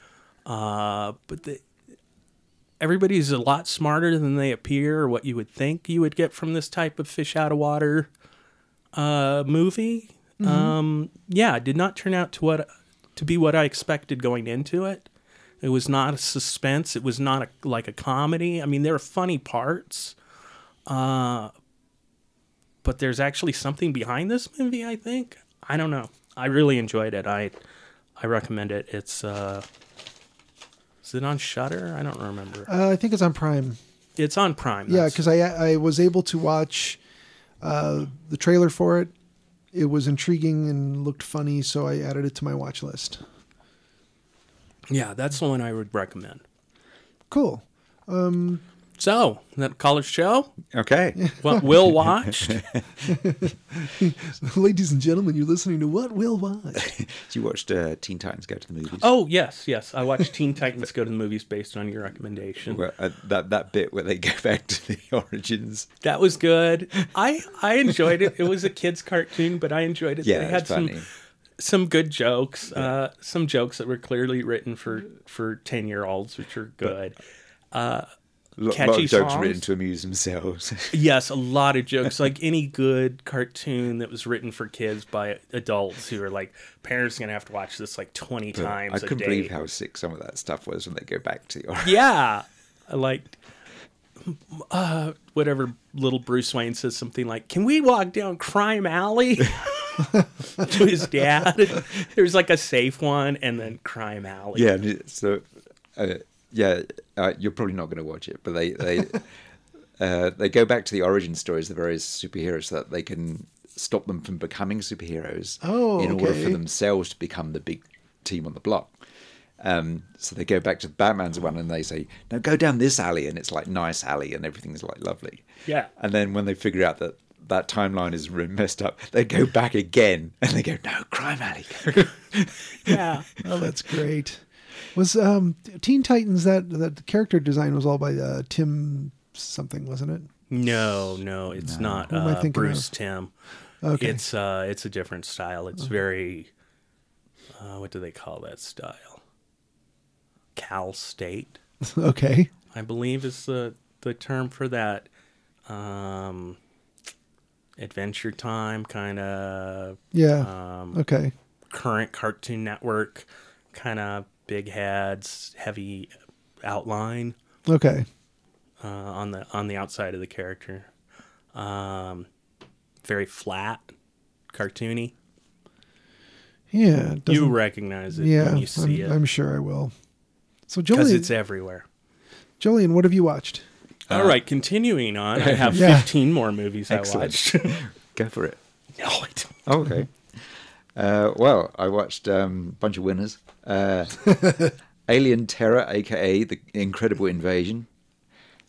Uh, but the, everybody's a lot smarter than they appear, or what you would think you would get from this type of fish out of water uh, movie. Um, yeah, it did not turn out to what to be what I expected going into it. It was not a suspense. It was not a, like a comedy. I mean, there are funny parts, uh, but there's actually something behind this movie. I think. I don't know. I really enjoyed it. I I recommend it. It's uh, is it on Shudder? I don't remember.
Uh, I think it's on Prime.
It's on Prime.
Yeah, because I I was able to watch uh, the trailer for it. It was intriguing and looked funny, so I added it to my watch list.
yeah, that's the one I would recommend.
Cool.
So that college show,
Okay.
what Will watched.
Ladies and gentlemen, you're listening to What Will Watch.
you watched uh, Teen Titans Go to the Movies?
Oh yes, yes. I watched Teen Titans Go to the Movies based on your recommendation.
Well, uh, that that bit where they go back to the origins.
That was good. I I enjoyed it. It was a kids cartoon, but I enjoyed it.
Yeah,
they
it's
had
funny.
some some good jokes. Uh, some jokes that were clearly written for for ten year olds, which are good.
Lo- lot
Catchy
of jokes
songs.
written to amuse themselves.
Yes, a lot of jokes. Like any good cartoon that was written for kids by adults who are like, parents are gonna have to watch this like twenty times
I couldn't believe how sick some of that stuff was when they go back to origins.
Yeah, I liked. Uh, whatever little Bruce Wayne says something like, "Can we walk down Crime Alley?" to his dad. There's like a safe one and then Crime Alley.
Yeah, so uh, yeah, uh, you're probably not going to watch it, but they they uh, they go back to the origin stories of the various superheroes so that they can stop them from becoming superheroes
Oh,
in order for themselves to become the big team on the block. Um, so they go back to Batman's one and they say, "No, go down this alley," and it's like nice alley and everything's like lovely.
Yeah.
And then when they figure out that that timeline is really messed up, they go back again and they go, "No, crime alley."
Yeah.
Oh, that's great. Was um, Teen Titans that that character design was all by uh, Tim something, wasn't it?
No, no, it's not
Who am I
uh,
thinking
Bruce
of?
Tim.
Okay.
It's uh it's a different style. It's very uh, what do they call that style? CalArts,
okay.
I believe is the the term for that. Um Adventure Time kind of
Yeah.
um
okay.
current Cartoon Network kind of big heads, heavy outline.
Okay.
uh, on the on the outside of the character. Um, very flat, cartoony.
Yeah. it
You recognize it
Yeah.
when you see
I'm,
it
I'm sure I will. So
because
Jolene,
it's everywhere.
Jolene, what have you watched?
All right, continuing on. I have
Yeah.
15 more movies
Excellent.
I watched.
go for it.
no, I don't.
Oh, okay. Uh, well, I watched a um, bunch of winners. Uh, Alien Terror, aka The Incredible Invasion,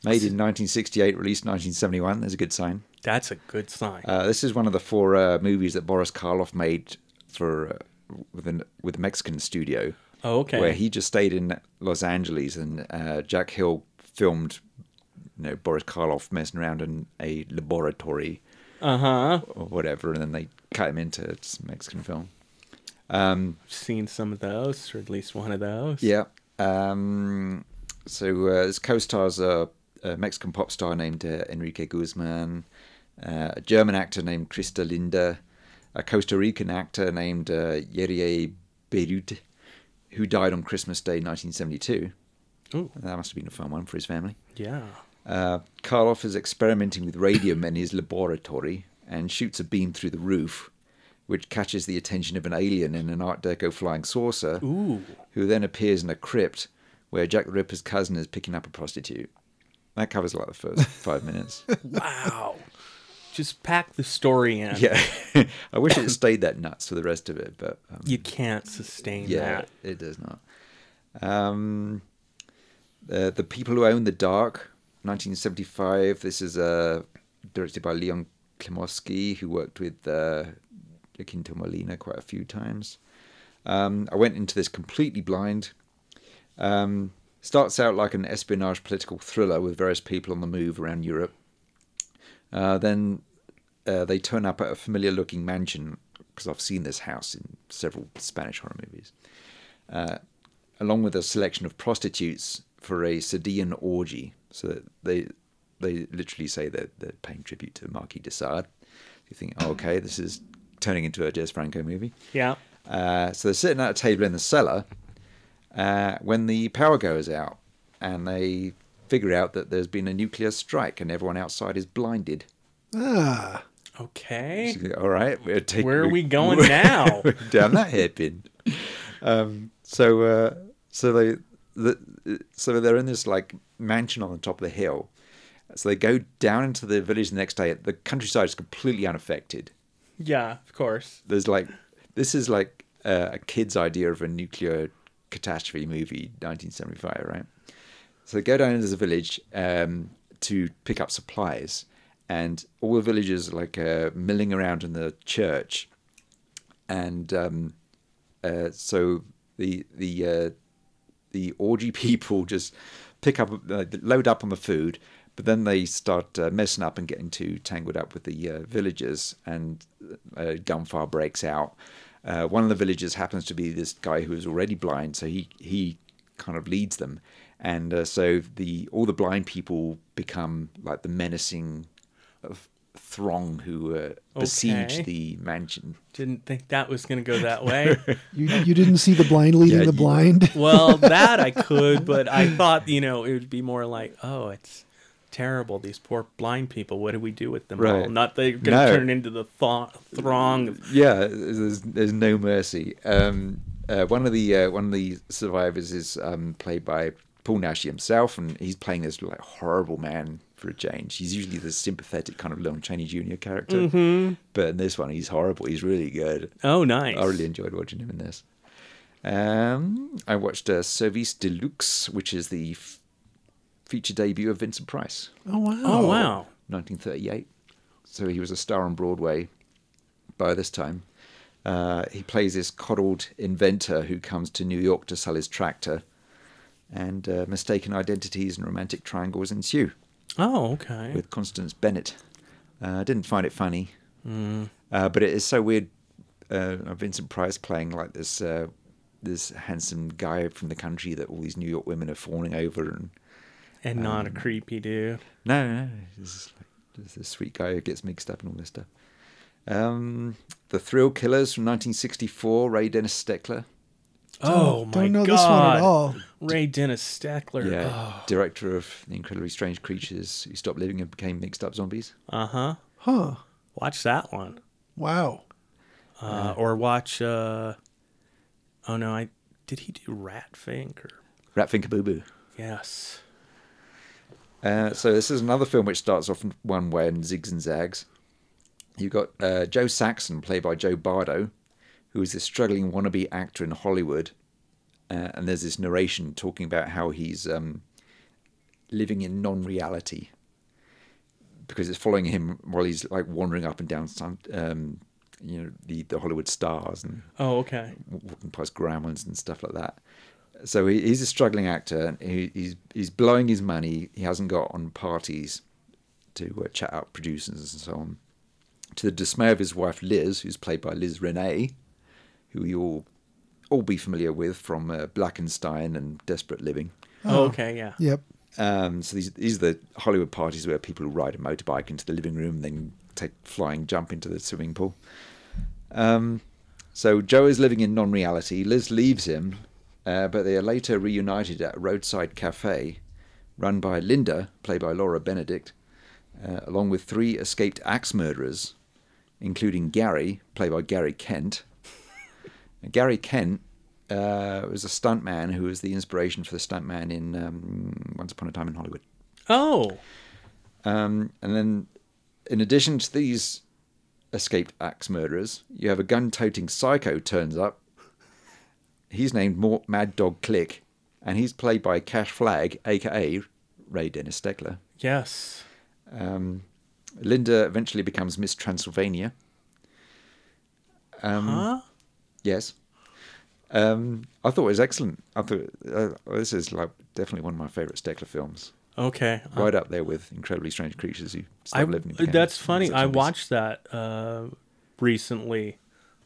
made in 1968, released 1971. There's a good sign.
That's a good sign.
Uh, this is one of the four uh, movies that Boris Karloff made for uh, with an, with a Mexican studio,
oh, okay.
where he just stayed in Los Angeles, and uh, Jack Hill filmed, you know, Boris Karloff messing around in a laboratory
uh huh.
or whatever, and then they cut him into some Mexican film. Um,
Seen some of those, or at least one of those.
Yeah. Um, so uh, his co-stars are a Mexican pop star named uh, Enrique Guzman, uh, a German actor named Christa Linde, a Costa Rican actor named uh, Yerye Beirute, who died on Christmas Day 1972.
Ooh,
That must have been a fun one for his family.
yeah.
Uh, Karloff is experimenting with radium in his laboratory and shoots a beam through the roof, which catches the attention of an alien in an Art Deco flying saucer,
Ooh.
who then appears in a crypt where Jack the Ripper's cousin is picking up a prostitute. That covers like the first five minutes.
Wow. Just pack the story in.
Yeah, I wish it stayed that nuts for the rest of it, but um,
You can't sustain
yeah,
that.
it does not. Um, uh, the People Who Own the Dark, 1975. This is uh, directed by León Klimovsky, who worked with uh, Jacinto Molina quite a few times. Um, I went into this completely blind. Um, starts out like an espionage political thriller with various people on the move around Europe. Uh, then uh, they turn up at a familiar looking mansion because I've seen this house in several Spanish horror movies, uh, along with a selection of prostitutes for a Sadian orgy. So they they literally say that they're paying tribute to Marquis de Sade. You think, oh, okay, this is turning into a Jess Franco movie.
Yeah.
Uh, so they're sitting at a table in the cellar uh, when the power goes out, and they figure out that there's been a nuclear strike and everyone outside is blinded.
Ah.
Okay.
So, All right, we're taking,
Where are we going now?
down that hairpin. Um, so, uh, so they, the, so they're in this like mansion on the top of the hill. So they go down into the village the next day. The countryside is completely unaffected.
Yeah, of course.
there's like this is like uh, a kid's idea of a nuclear catastrophe movie 1975 right so they go down into the village um, to pick up supplies and all the villagers are like uh, milling around in the church and um, uh, so the the uh, the orgy people just pick up uh, load up on the food but then they start uh, messing up and getting too tangled up with the uh, villagers and uh, gunfire breaks out uh, one of the villagers happens to be this guy who is already blind so he he kind of leads them and uh, so the all the blind people become like the menacing throng who uh, besiege
Okay.
the mansion
Didn't think that was going to go that way.
You, you didn't see the blind leading
Yeah,
the blind?
well, that I could, but I thought, you know, it would be more like, oh, it's terrible. These poor blind people. What do we do with them all?
Right.
Not they're going to
No.
turn into the th- throng.
Yeah, there's there's no mercy. Um, uh, one of the uh, one of the survivors is um, played by Paul Naschy himself, and he's playing this like horrible man for a change. He's usually the sympathetic kind of Lon Chaney Jr. character, but in this one, he's horrible. He's really good.
Oh, nice.
I really enjoyed watching him in this. Um, I watched uh, Service Deluxe, which is the f- feature debut of Vincent Price,
Oh wow.
Oh, wow.
1938. So he was a star on Broadway by this time. Uh, he plays this coddled inventor who comes to New York to sell his tractor, and uh, mistaken identities and romantic triangles ensue
Oh, okay.
with Constance Bennett. Uh, I didn't find it funny, uh, but it is so weird. Uh, Vincent Price playing like this uh, this handsome guy from the country that all these New York women are fawning over, and
and not a creepy dude.
no, no, he's just like this, this sweet guy who gets mixed up in all this stuff. Um, the Thrill Killers from 1964, Ray Dennis Steckler.
Oh,
Don't
my
know
God.
this one at all.
Ray Dennis Steckler.
Yeah, director of The Incredibly Strange Creatures Who Stopped Living and Became Mixed Up Zombies.
Uh huh.
Huh.
Watch that one.
Wow.
Uh, or watch. Uh, oh no, I did he do Ratfink or
Rat Pfink a Boo Boo.
yes.
Uh, so this is another film which starts off in one way and zigs and zags. You've got uh, Joe Saxon, played by Joe Bardo, who is this struggling wannabe actor in Hollywood. Uh, and there's this narration talking about how he's um, living in non-reality because it's following him while he's like wandering up and down some, um, you know, the, the Hollywood stars and
Oh, okay.
walking past Grauman's and stuff like that. So he, he's a struggling actor. And he, he's he's blowing his money. He hasn't got on parties to uh, chat out producers and so on. To the dismay of his wife Liz, who's played by Liz Renay, who you all all be familiar with from uh, Blackenstein and Desperate Living.
Oh, okay, yeah.
Yep.
Um, so these these are the Hollywood parties where people ride a motorbike into the living room, then take flying jump into the swimming pool. Um, so Joe is living in non-reality. Liz leaves him, uh, but they are later reunited at a roadside cafe, run by Linda, played by Laura Benedict, uh, along with three escaped axe murderers, including Gary, played by Gary Kent. Gary Kent uh, was a stuntman who was the inspiration for the stuntman in um, Once Upon a Time in Hollywood.
Oh,
Um, and then, in addition to these escaped axe murderers, you have a gun-toting psycho turns up. He's named Mad Dog Click, and he's played by Cash Flagg, aka Ray Dennis Steckler.
yes.
Um, Linda eventually becomes Miss Transylvania. Um,
Huh?
Yes. Um, I thought it was excellent. I thought uh, this is like definitely one of my favorite Steckler films.
Okay. Uh,
Right up there with Incredibly Strange Creatures Who
I,
Living. and Became
that's funny. I watched that uh, recently.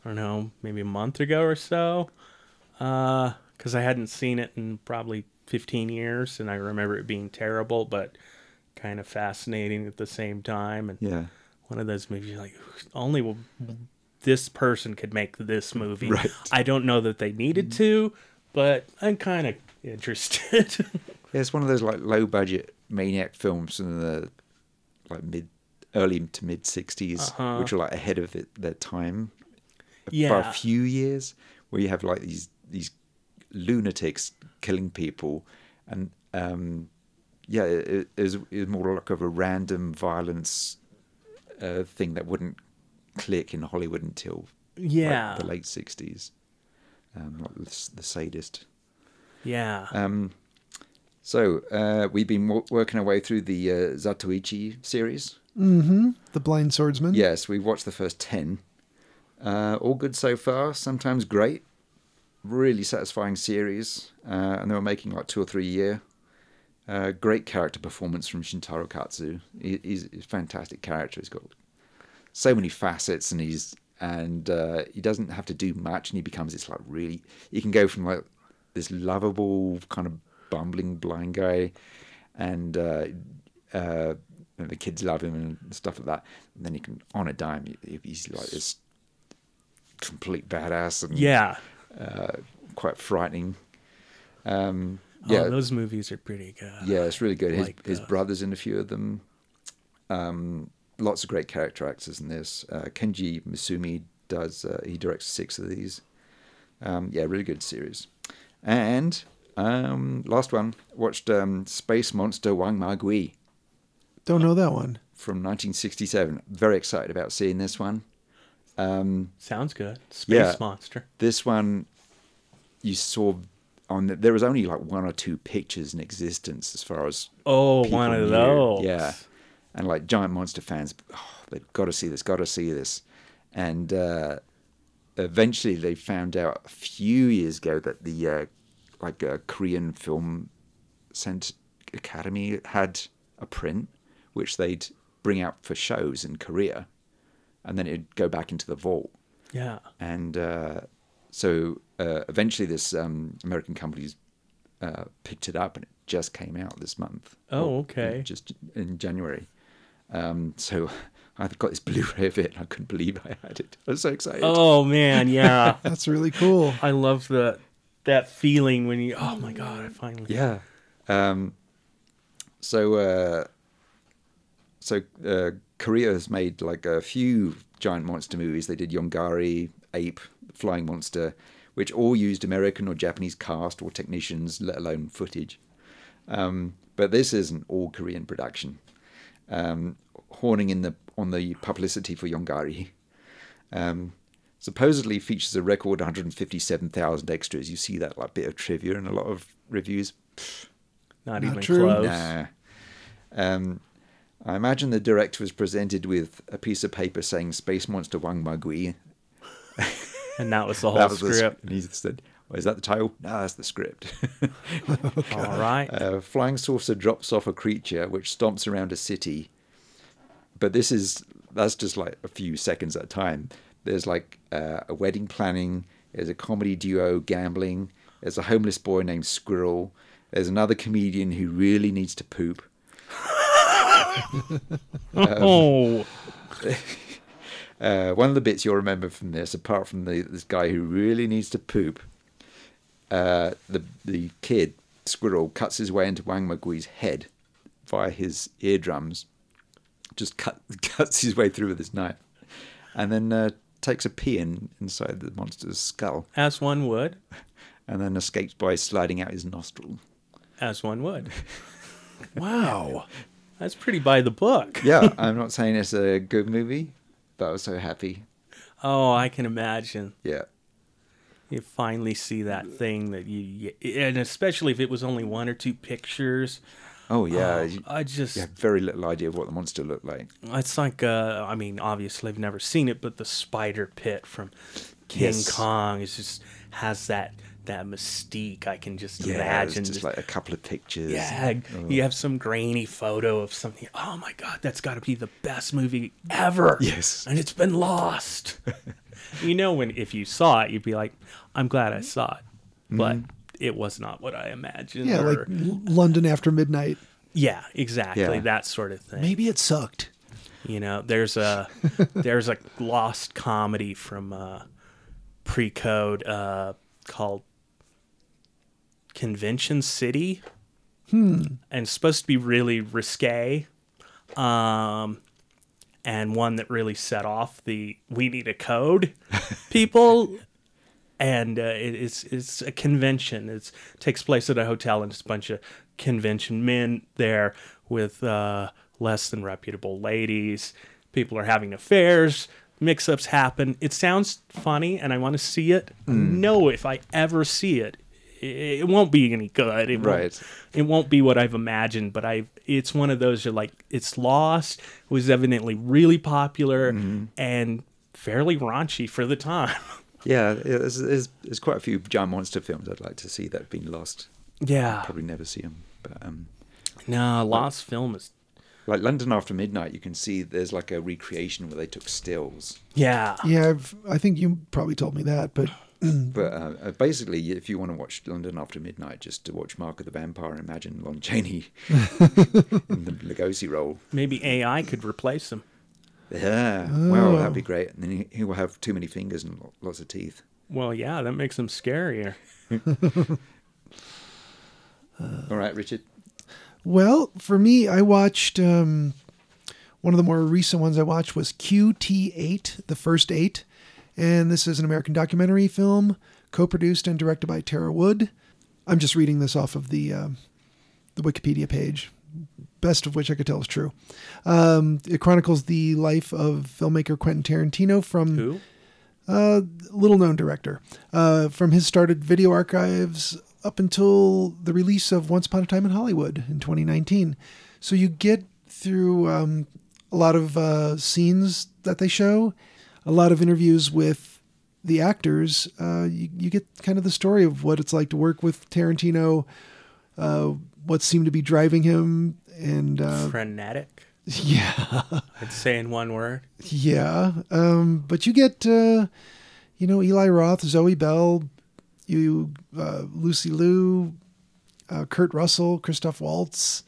I don't know, maybe a month ago or so, because I hadn't seen it in probably 15 years, and I remember it being terrible, but kind of fascinating at the same time. And
Yeah.
one of those movies, like only will this person could make this movie.
Right.
I don't know that they needed to, but I'm kind of interested.
Yeah, it's one of those like low budget maniac films in the like mid early to mid 60s
Uh-huh.
which are like ahead of it, their time by
yeah.
a few years where you have like these these lunatics killing people and um yeah it, it, is, it was more like of a random violence uh, thing that wouldn't click in Hollywood until like,
Yeah.
the late 60s um, like the, the sadist
yeah.
um, so uh, we've been w- working our way through the uh, Zatoichi series.
Mm-hmm. The Blind Swordsman.
Yes, we've watched the first ten. Uh, all good so far. Sometimes great. Really satisfying series, uh, and they were making like two or three a year. Uh, great character performance from Shintaro Katsu. He, he's, a fantastic character. He's got so many facets, and he's and uh, he doesn't have to do much, and he becomes this like really. He can go from like this lovable kind of bumbling blind guy, and uh, uh, and the kids love him and stuff like that. And then he can, on a dime, he- he's like this complete badass and
yeah.
Uh, quite frightening. Um, yeah,
Oh, those movies are pretty good.
yeah, it's really good. His
like
his brother's in a few of them. Um, lots of great character actors in this. Uh, Kenji Misumi does. Uh, he directs six of these. Um, yeah, really good series. And Um, last one. Watched um, Space Monster Wang Ma Gui
Don't know that one.
from 1967. Very excited about seeing this one. Um,
Sounds good. Space
Yeah.
monster.
this one, you saw on the, there was only like one or two pictures in existence as far as
Oh, one of
knew.
those.
Yeah, and like giant monster fans, oh, they've got to see this, got to see this, and uh, eventually they found out a few years ago that the uh, like uh, Korean Film Cent Academy had a print which they'd bring out for shows in Korea, and then it'd go back into the vault
Yeah.
and uh, so uh, eventually this um, American company's uh, picked it up and it just came out this month.
Oh,
Or,
okay.
Just in January. Um, so I've got this Blu-ray of it. and I couldn't believe I had it. I was so excited.
Oh man, yeah.
That's really cool.
I love the that feeling when you. Oh my god! I finally.
Yeah. Um, so uh, so uh, Korea has made like a few giant monster movies. They did Yongari, Ape, Flying Monster, which all used American or Japanese cast or technicians, let alone footage. Um, but this is an all Korean production, um, horning in the on the publicity for Yongari. Um, supposedly features a record 157,000 extras. You see that like bit of trivia in a lot of reviews.
Not,
Not
even
true.
close.
Nah. Um, I imagine the director was presented with a piece of paper saying "Space Monster Wang Magui.
And that was the whole
That was the
script.
and he said, well, "Is that the title?" No, that's the script.
All right.
a flying saucer drops off a creature which stomps around a city. But this is that's just like a few seconds at a time. There's like uh, a wedding planning. There's a comedy duo gambling. There's a homeless boy named Squirrel. There's another comedian who really needs to poop.
oh.
Uh, one of the bits you'll remember from this, apart from the this guy who really needs to poop, uh, the the kid squirrel cuts his way into Wang Magui's head via his eardrums, just cut cuts his way through with his knife, and then uh, takes a pee in inside the monster's skull,
As one would.
and then escapes by sliding out his nostril.
As one would.
Wow.
That's pretty by the book.
Yeah, I'm not saying it's a good movie, but I was so happy.
Oh, I can imagine.
Yeah.
You finally see that thing that you, you and especially if it was only one or two pictures.
Oh yeah. You,
I just
you have very little idea of what the monster looked like.
It's like, uh, I mean, obviously I've never seen it, but the spider pit from King
Yes.
Kong is just has that that mystique. I can just
Yeah,
imagine.
it's just like a couple of pictures.
yeah,
Oh.
you have some grainy photo of something. Oh my god, that's got to be the best movie ever.
Yes.
and it's been lost. you know, when if you saw it, you'd be like, "I'm glad I saw it," but
Mm-hmm.
it was not what I imagined.
Yeah, like
or-
L- London after midnight.
yeah, exactly
Yeah.
that sort of thing.
Maybe it sucked.
You know, there's a there's a lost comedy from uh, pre-code uh, called Convention City, and it's supposed to be really risque, um, and one that really set off the "we need a code" people. And uh, it, it's it's a convention. It's takes place at a hotel, and it's a bunch of convention men there with uh, less than reputable ladies. People are having affairs. Mix-ups happen. It sounds funny, and I want to see it. I know if I ever see it, it, it won't be any good. It won't,
Right.
it won't be what I've imagined. But I, it's one of those. You're like, it's lost. It was evidently really popular and fairly raunchy for the time.
Yeah, there's, there's, there's quite a few giant monster films I'd like to see that have been lost.
yeah.
Probably never see them. But um,
No, lost film is.
like London After Midnight, you can see there's like a recreation where they took stills.
Yeah.
Yeah, I've, I think you probably told me that, but
But uh, uh, basically, if you want to watch London After Midnight, just to watch Mark of the Vampire, imagine Lon Chaney in the Lugosi role.
Maybe AI could replace him.
Yeah, wow, that'd be great. And then he, he will have too many fingers and lots of teeth.
Well, yeah, that makes him scarier.
All right, Richard.
Well, for me, I watched um, one of the more recent ones I watched was QT8, the first eight. And this is an American documentary film co produced and directed by Tara Wood. I'm just reading this off of the uh, the Wikipedia page, best of which I could tell is true. Um, it chronicles the life of filmmaker Quentin Tarantino from
Who?
uh, little known director. Uh, from his started video archives up until the release of Once Upon a Time in Hollywood in 2019. So you get through um, a lot of uh, scenes that they show, a lot of interviews with the actors. Uh, you, you get kind of the story of what it's like to work with Tarantino, uh, what seemed to be driving him, and uh,
Frenetic.
yeah.
I'd say in one word.
Yeah, um, but you get, uh, you know, Eli Roth, Zoe Bell, you, uh, Lucy Liu, uh, Kurt Russell, Christoph Waltz,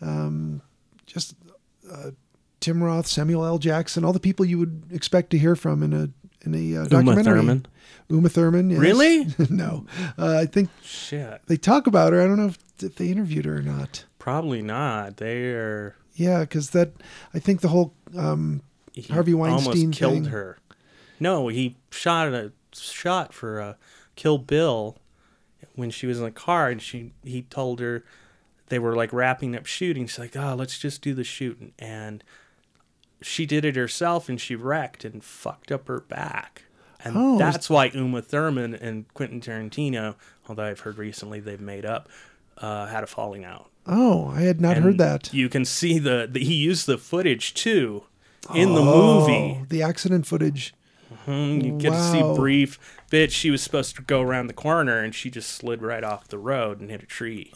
um, just Tim Roth, Samuel L. Jackson, all the people you would expect to hear from in a in a uh,
Uma
documentary.
Thurman.
Uma Thurman. yes.
Really?
no, uh, I think
Shit.
they talk about her. I don't know if, if they interviewed her or not.
Probably not. They are.
Yeah, because that I think the whole um, Harvey Weinstein
almost killed
thing.
her. No, he shot a shot for uh, Kill Bill when she was in the car, and she he told her they were like wrapping up shooting. She's like, "Oh, let's just do the shooting," and she did it herself, and she wrecked and fucked up her back. And
Oh.
that's why Uma Thurman and Quentin Tarantino, although I've heard recently they've made up, uh, had a falling out.
oh, I had not heard that.
You can see the, the he used the footage too in the
Oh,
movie.
the accident footage.
Mhm, You get to see brief bits. She was supposed to go around the corner and she just slid right off the road and hit a tree.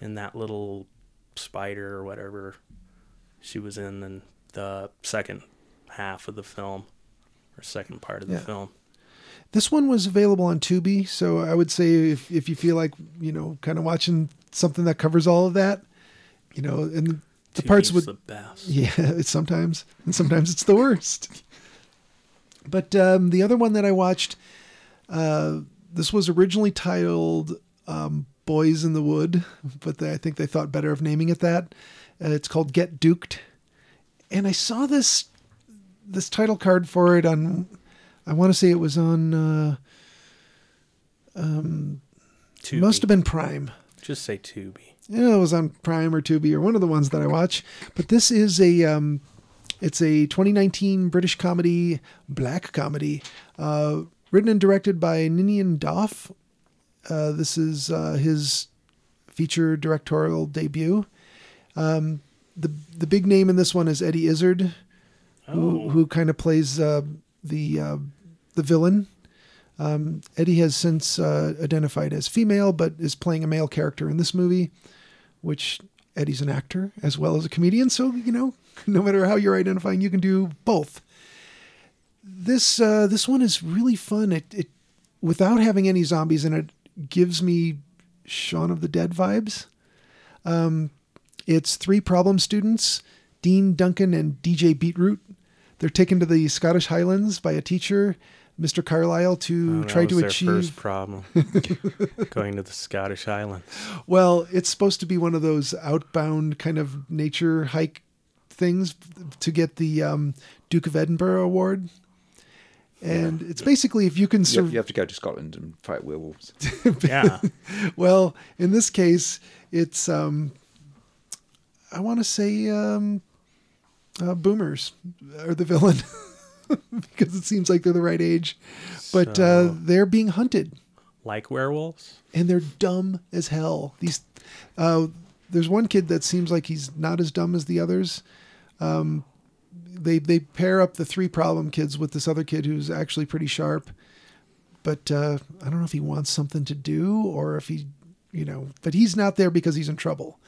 In that little spider or whatever she was in in the second half of the film or second part of the
Yeah.
film.
This one was available on Tubi, so I would say if if you feel like you know, kind of watching something that covers all of that, you know, and the parts
Tubi's
with
the best.
yeah, it's sometimes and sometimes it's the worst. But um, the other one that I watched, uh, this was originally titled um, "Boys in the Wood," but they, I think they thought better of naming it that. Uh, it's called "Get Duked," and I saw this this title card for it on. I want to say it was on. Uh,
Tubi.
must have been Prime.
Just say Tubi.
Yeah, it was on Prime or Tubi or one of the ones that I watch. But this is a um, it's a 2019 British comedy, black comedy, uh, written and directed by Ninian Doff. Uh, this is uh, his feature directorial debut. Um, the the big name in this one is Eddie Izzard, who
Oh.
who kind of plays uh, the uh, the villain. Um, Eddie has since uh, identified as female, but is playing a male character in this movie, which Eddie's an actor as well as a comedian. So you know, no matter how you're identifying, you can do both. This uh, this one is really fun. It, it without having any zombies in it gives me Shaun of the Dead vibes. Um, it's three problem students, Dean Duncan and DJ Beetroot. They're taken to the Scottish Highlands by a teacher, Mr. Carlyle, to
Oh, that
try
was
to
their
achieve.
first problem. Going to the Scottish Highlands.
Well, it's supposed to be one of those outbound kind of nature hike things to get the um, Duke of Edinburgh award. And it's basically if you can
You
sur-
have, you have to go to Scotland and fight werewolves.
Yeah.
well, in this case, it's um, I want to say um, uh, boomers are the villain because it seems like they're the right age, but uh, they're being hunted
like werewolves.
and they're dumb as hell. These, uh, there's one kid that seems like he's not as dumb as the others. Um, they they pair up the three problem kids with this other kid who's actually pretty sharp, but uh, I don't know if he wants something to do or if he, you know, but he's not there because he's in trouble,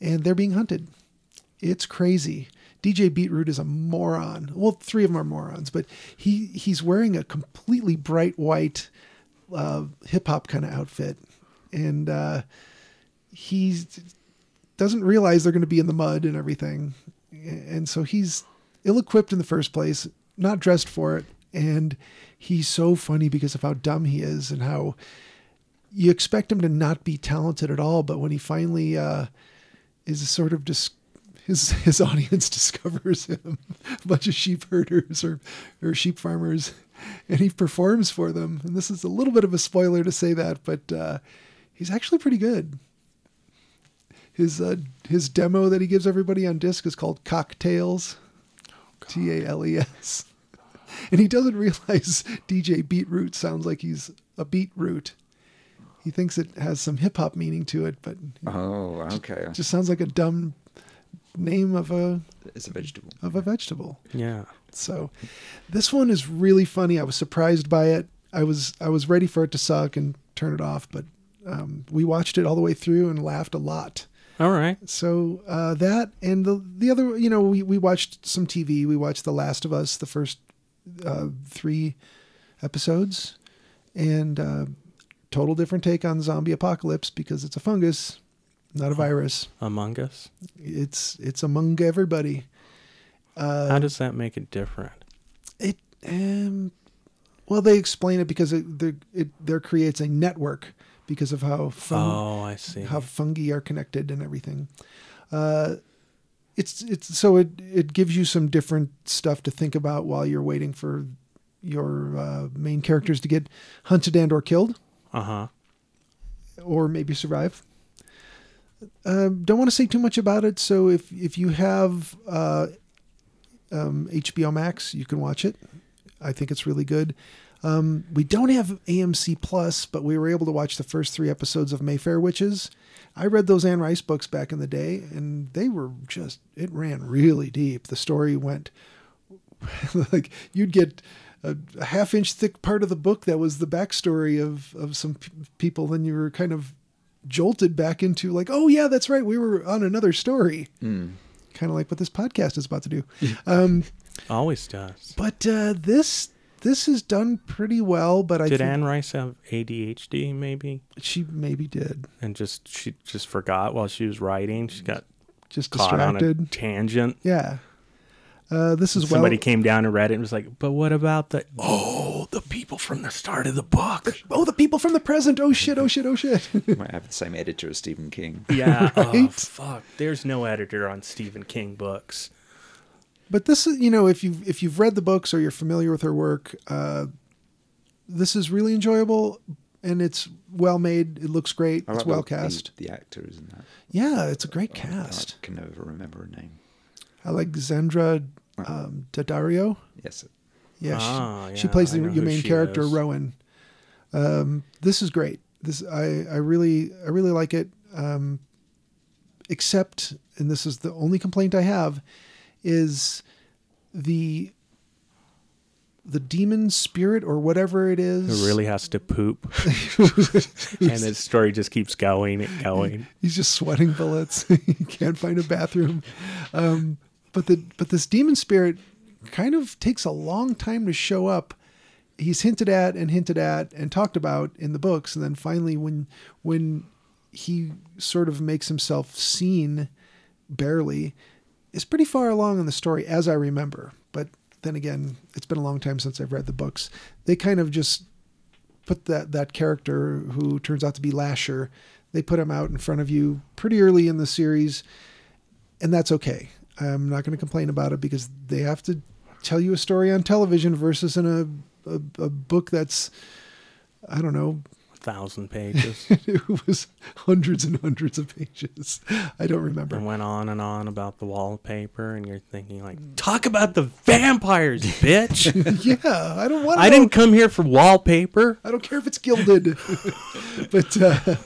and they're being hunted. It's crazy. DJ Beetroot is a moron. Well, three of them are morons, but he he's wearing a completely bright white uh, hip hop kind of outfit, and uh, he doesn't realize they're going to be in the mud and everything, and so he's ill-equipped in the first place, not dressed for it, and he's so funny because of how dumb he is and how you expect him to not be talented at all, but when he finally uh, is sort of dis- his his audience discovers him, a bunch of sheep herders or or sheep farmers, and he performs for them. And this is a little bit of a spoiler to say that, but uh, he's actually pretty good. His uh, his demo that he gives everybody on disc is called Cocktales, T A L E S, and he doesn't realize DJ Beetroot sounds like he's a beetroot. He thinks it has some hip hop meaning to it, but
Oh, okay.
it just sounds like a dumb name of a
It's a vegetable.
of a vegetable.
Yeah.
So this one is really funny. I was surprised by it. I was I was ready for it to suck and turn it off, but um, we watched it all the way through and laughed a lot.
All right.
So uh, that and the the other, you know, we we watched some TV. We watched The Last of Us, the first uh, three episodes, and uh, total different take on zombie apocalypse because it's a fungus, not a virus.
Among Us.
It's it's among everybody. Uh,
How does that make it different?
It um, well, they explain it because it there it there creates a network because of how fun,
Oh, I see.
how fungi are connected and everything. Uh, it's it's so it it gives you some different stuff to think about while you're waiting for your uh, main characters to get hunted and or killed
Uh huh.
or maybe survive. Um, don't want to say too much about it. So if if you have uh, um, HBO Max, you can watch it. I think it's really good. Um, we don't have AMC Plus, but we were able to watch the first three episodes of Mayfair Witches. I read those Anne Rice books back in the day, and they were just it ran really deep. The story went like you'd get a, a half inch thick part of the book that was the backstory of of some p- people, then you were kind of jolted back into like, oh yeah, that's right, we were on another story, kind of like what this podcast is about to do. um,
Always does.
but uh, this this is done pretty well. But I
Did Anne Rice have ADHD maybe,
she maybe did
and just she just forgot while she was writing? She got
just
caught on a
distracted.
tangent.
Yeah. Uh, this is well.
Somebody came down and read it and was like, "But what about the oh the people from the start of the book?"
Oh, the people from the present. Oh shit! Oh shit! Oh shit!
Might have the same editor as Stephen King.
Yeah. Oh fuck. There's no editor on Stephen King books.
but this is you know if you if you've read the books or you're familiar with her work uh this is really enjoyable and it's well made it looks great
I
it's
like
well
the, the-
cast
The, actor, isn't that?
yeah it's a great
I
cast
can never remember her name.
Alexandra um daddario?
Yes.
yeah,
Ah,
she, she plays the your main character
is.
rowan. Um this is great. This i i really i really like it. Um except and this is the only complaint i have is the the demon spirit or whatever it is.
Who really has to poop, and the story just keeps going and going.
he's just sweating bullets. He can't find a bathroom. Um, but the but this demon spirit kind of takes a long time to show up. He's hinted at and hinted at and talked about in the books and then finally when when he sort of makes himself seen barely is pretty far along in the story as i remember. But then again it's been a long time since i've read the books. They kind of just put that that character who turns out to be lasher they put him out in front of you pretty early in the series and that's okay i'm not going to complain about it because they have to tell you a story on television versus in a a, a book that's i don't know
thousand pages
it was hundreds and hundreds of pages i don't remember
and went on and on about the wallpaper, and you're thinking like, talk about the vampires, bitch.
yeah i don't want
I didn't come here for wallpaper.
I don't care if it's gilded. but uh,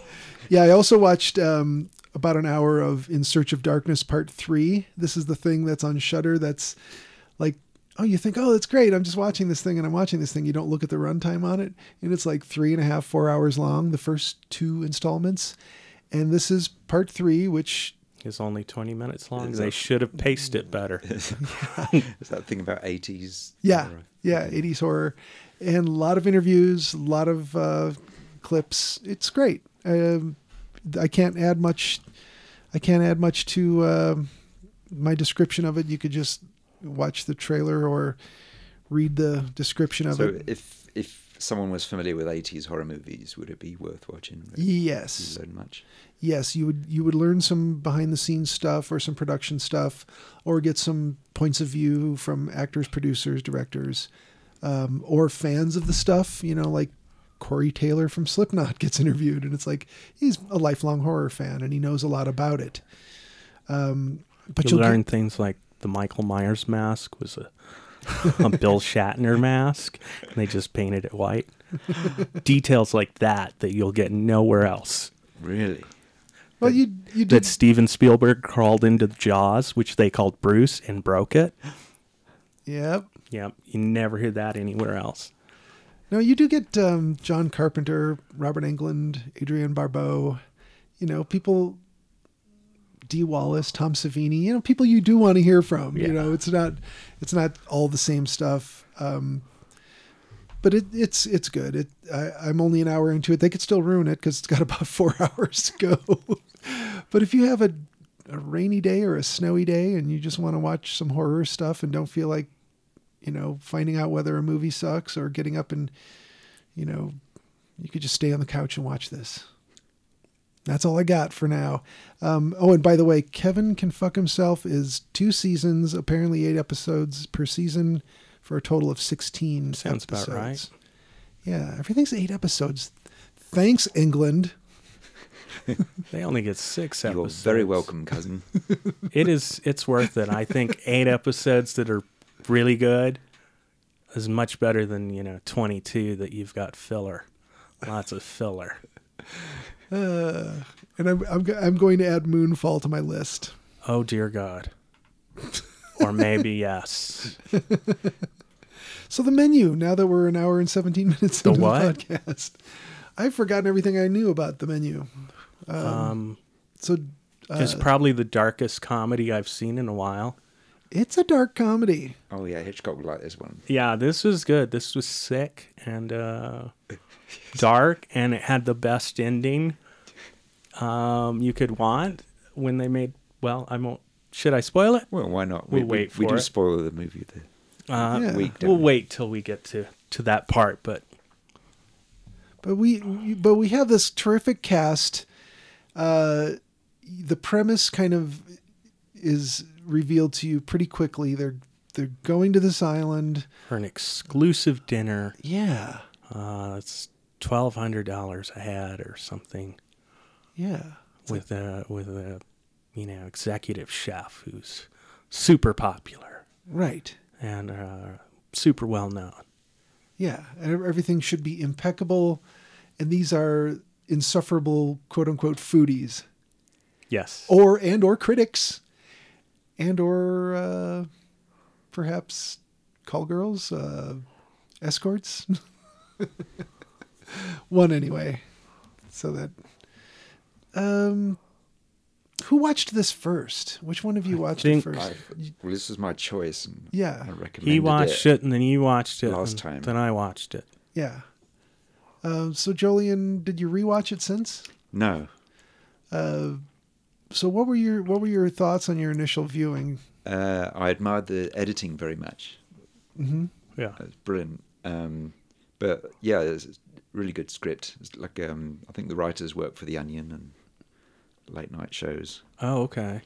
yeah, I also watched um, about an hour of In Search of Darkness Part Three. This is the thing that's on Shudder. That's like, oh, you think, oh, that's great. I'm just watching this thing, and I'm watching this thing. You don't look at the runtime on it, and it's like three and a half, four hours long. The first two installments, and this is Part Three, which
is only 20 minutes long.
Is
They
that-
should have paced it better.
Is that thing about 80s?
Yeah,
horror?
yeah, 80s horror, and a lot of interviews, a lot of uh, clips. It's great. Um, I can't add much. I can't add much to um my description of it. You could just watch the trailer or read the description of
So
it.
if if someone was familiar with 80s horror movies, would it be worth watching?
Yes,
You learn much.
yes, you would you would learn some behind the scenes stuff or some production stuff, or get some points of view from actors, producers, directors. um, or fans of the stuff. You know, like Corey Taylor from Slipknot gets interviewed, and it's like he's a lifelong horror fan and he knows a lot about it. Um, but
you
you'll
learn
get,
things like the Michael Myers mask was a, a Bill Shatner mask, and they just painted it white. Details like that that you'll get nowhere else.
Really?
well, you you
That Steven Spielberg crawled into Jaws, which they called Bruce, and broke it.
Yep.
Yep, you never hear that anywhere else.
No, you do get um, John Carpenter, Robert Englund, Adrienne Barbeau, you know, people, Dee Wallace, Tom Savini, you know, people you do want to hear from. You know, it's not, it's not all the same stuff. Um, but it, it's it's good. It I, I'm only an hour into it. They could still ruin it because it's got about four hours to go. but if you have a, a rainy day or a snowy day and you just want to watch some horror stuff and don't feel like you know, finding out whether a movie sucks or getting up and, you know, you could just stay on the couch and watch this. That's all I got for now. Um, oh, and by the way, Kevin Can Fuck Himself is two seasons, apparently eight episodes per season for a total of 16
Sounds about
episodes.
right.
Yeah, everything's eight episodes. Thanks, England.
They only get six
You're
episodes.
very welcome, cousin.
It is. It's worth it. I think eight episodes that are really good is much better than you know twenty two that you've got filler. Lots of filler.
Uh, and I'm, I'm, I'm going to add Moonfall to my list.
Oh dear God. or maybe yes.
So the menu, now that we're an hour and 17 minutes
The
into
what?
the podcast, I've forgotten everything I knew about the menu.
Um,
So uh,
it's probably the darkest comedy I've seen in a while.
It's a dark comedy.
Oh yeah, Hitchcock would like this one.
Yeah, this was good. This was sick and uh, dark, and it had the best ending um, you could want when they made. Well, I won't. Should I spoil it?
Well, why not?
We'll
we,
wait
we, we
for
do
it.
spoil the movie. The
Uh,
Yeah.
week.
We'll
we?
wait till we get to to that part, but
But we, we- but we have this terrific cast. Uh, the premise kind of is revealed to you pretty quickly. They're they're going to this island.
for an exclusive dinner,
Yeah,
uh, it's twelve hundred dollars a head or something
yeah.
with a with a you know executive chef who's super popular
Right.
and uh, super well known.
Yeah, everything should be impeccable. And these are insufferable quote unquote foodies.
Yes.
or and or critics and or uh, perhaps call girls uh, escorts one anyway so that um who watched this first which one of you watched it first
I, well, this is my choice. And
Yeah.
I recommended
He watched it. and then you watched it
last
and
time.
Then I watched it.
yeah uh, so Jolien, did you rewatch it since?
No,
So what were your what were your thoughts on your initial viewing?
uh, I admired the editing very much.
Yeah.
It's brilliant. Um, but yeah, it's a really good script. It's like um, I think the writers work for The Onion and late night shows.
Oh, okay.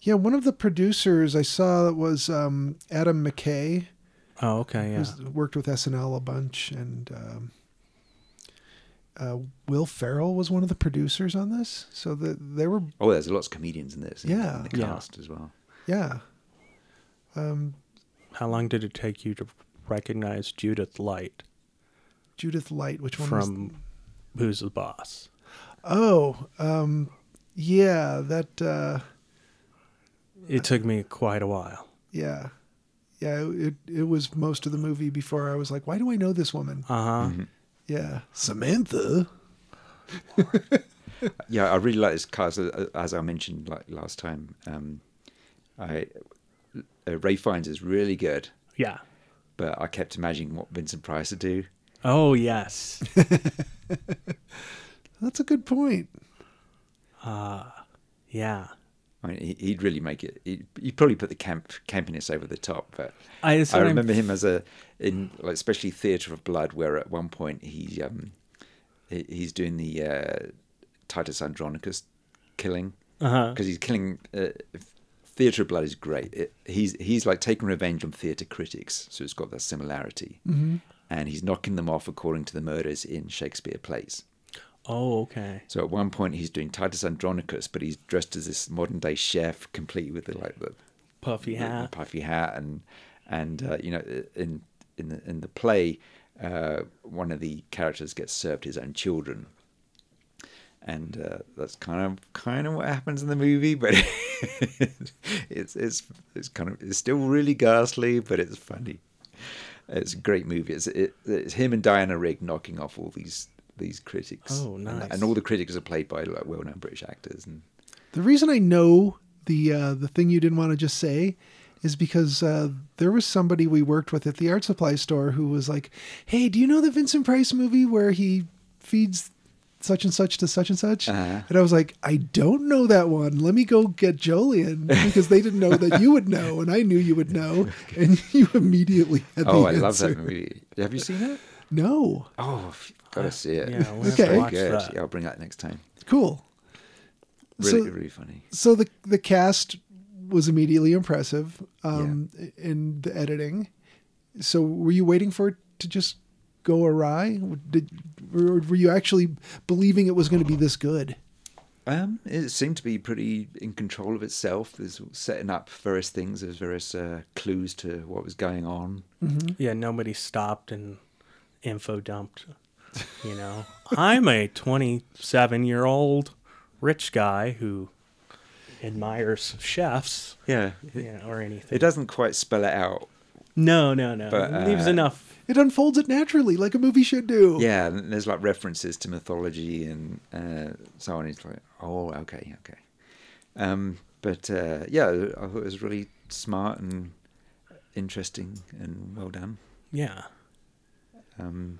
Yeah, one of the producers I saw was um, Adam McKay.
Oh, okay. Yeah.
who's worked with SNL a bunch, and um, uh, Will Ferrell was one of the producers on this. So that they were,
Oh, there's lots of comedians in this.
Yeah.
in the
Yeah.
cast as well.
yeah,
How long did it take you to recognize Judith Light
Judith Light. Which one? was,
from Who's the Boss?
oh, um, yeah, that, uh,
It took me quite a while.
yeah, yeah. It it was most of the movie before I was like, why do I know this woman?
Uh huh.
Mm-hmm.
Yeah, Samantha.
Yeah, I really like this cast. uh, As I mentioned like last time, um, I uh, Ralph Fiennes is really good,
Yeah.
but I kept imagining what Vincent Price would do.
Oh yes.
That's a good point.
yeah.
I mean, he- he'd really make it. He'd, probably put the camp campiness over the top, but
I,
I remember him as a in like especially Theatre of Blood, where at one point he um he's doing the uh, Titus Andronicus killing
Uh-huh.
because he's killing uh, Theatre of Blood is great. It, he's he's like taking revenge on theatre critics, so it's got that similarity, mm-hmm. and he's knocking them off according to the murders in Shakespeare plays.
Oh, okay.
So at one point he's doing Titus Andronicus, but he's dressed as this modern day chef, complete with the like the
Puffy
the- the
hat.
puffy hat, and and uh, you know in in the in the play, uh, one of the characters gets served his own children, and uh, that's kind of kind of what happens in the movie, but it's it's it's kind of it's still really ghastly, but it's funny. It's a great movie. It's it, it's him and Diana Rigg knocking off all these these critics.
Oh,
And-
nice.
And, all the critics are played by like well-known British actors. And
The reason I know the uh, the thing you didn't want to just say is because uh, there was somebody we worked with at the art supply store who was like, "Hey, do you know the Vincent Price movie where he feeds such and such to such and such?"
Uh-huh.
And I was like, "I don't know that one. Let me go get Jolien because they didn't know that you would know, and I knew you would know, and you immediately had the
oh, I love that movie. Have you seen it?
No,
Oh, you've got to see it.
Yeah, we'll
Okay.
to watch
good.
that.
Yeah, I'll bring that next time.
cool.
Really,
So-
really funny.
so the the cast was immediately impressive um in the editing so were you waiting for it to just go awry did or were you actually believing it was going to be this good
Um, it seemed to be pretty in control of itself. There's setting up various things. There's various uh, clues to what was going on.
Yeah, nobody stopped and info dumped. You know, I'm a 27 year old rich guy who admires chefs,
Yeah,
you know, or anything.
it doesn't quite spell it out.
No, no, no.
But,
it leaves
uh,
enough.
it unfolds it naturally like a movie should do
Yeah, and there's like references to mythology and uh, so on. It's like, oh, okay, okay. Um, but uh, yeah, I thought it was really smart and interesting and well done.
Yeah.
Um,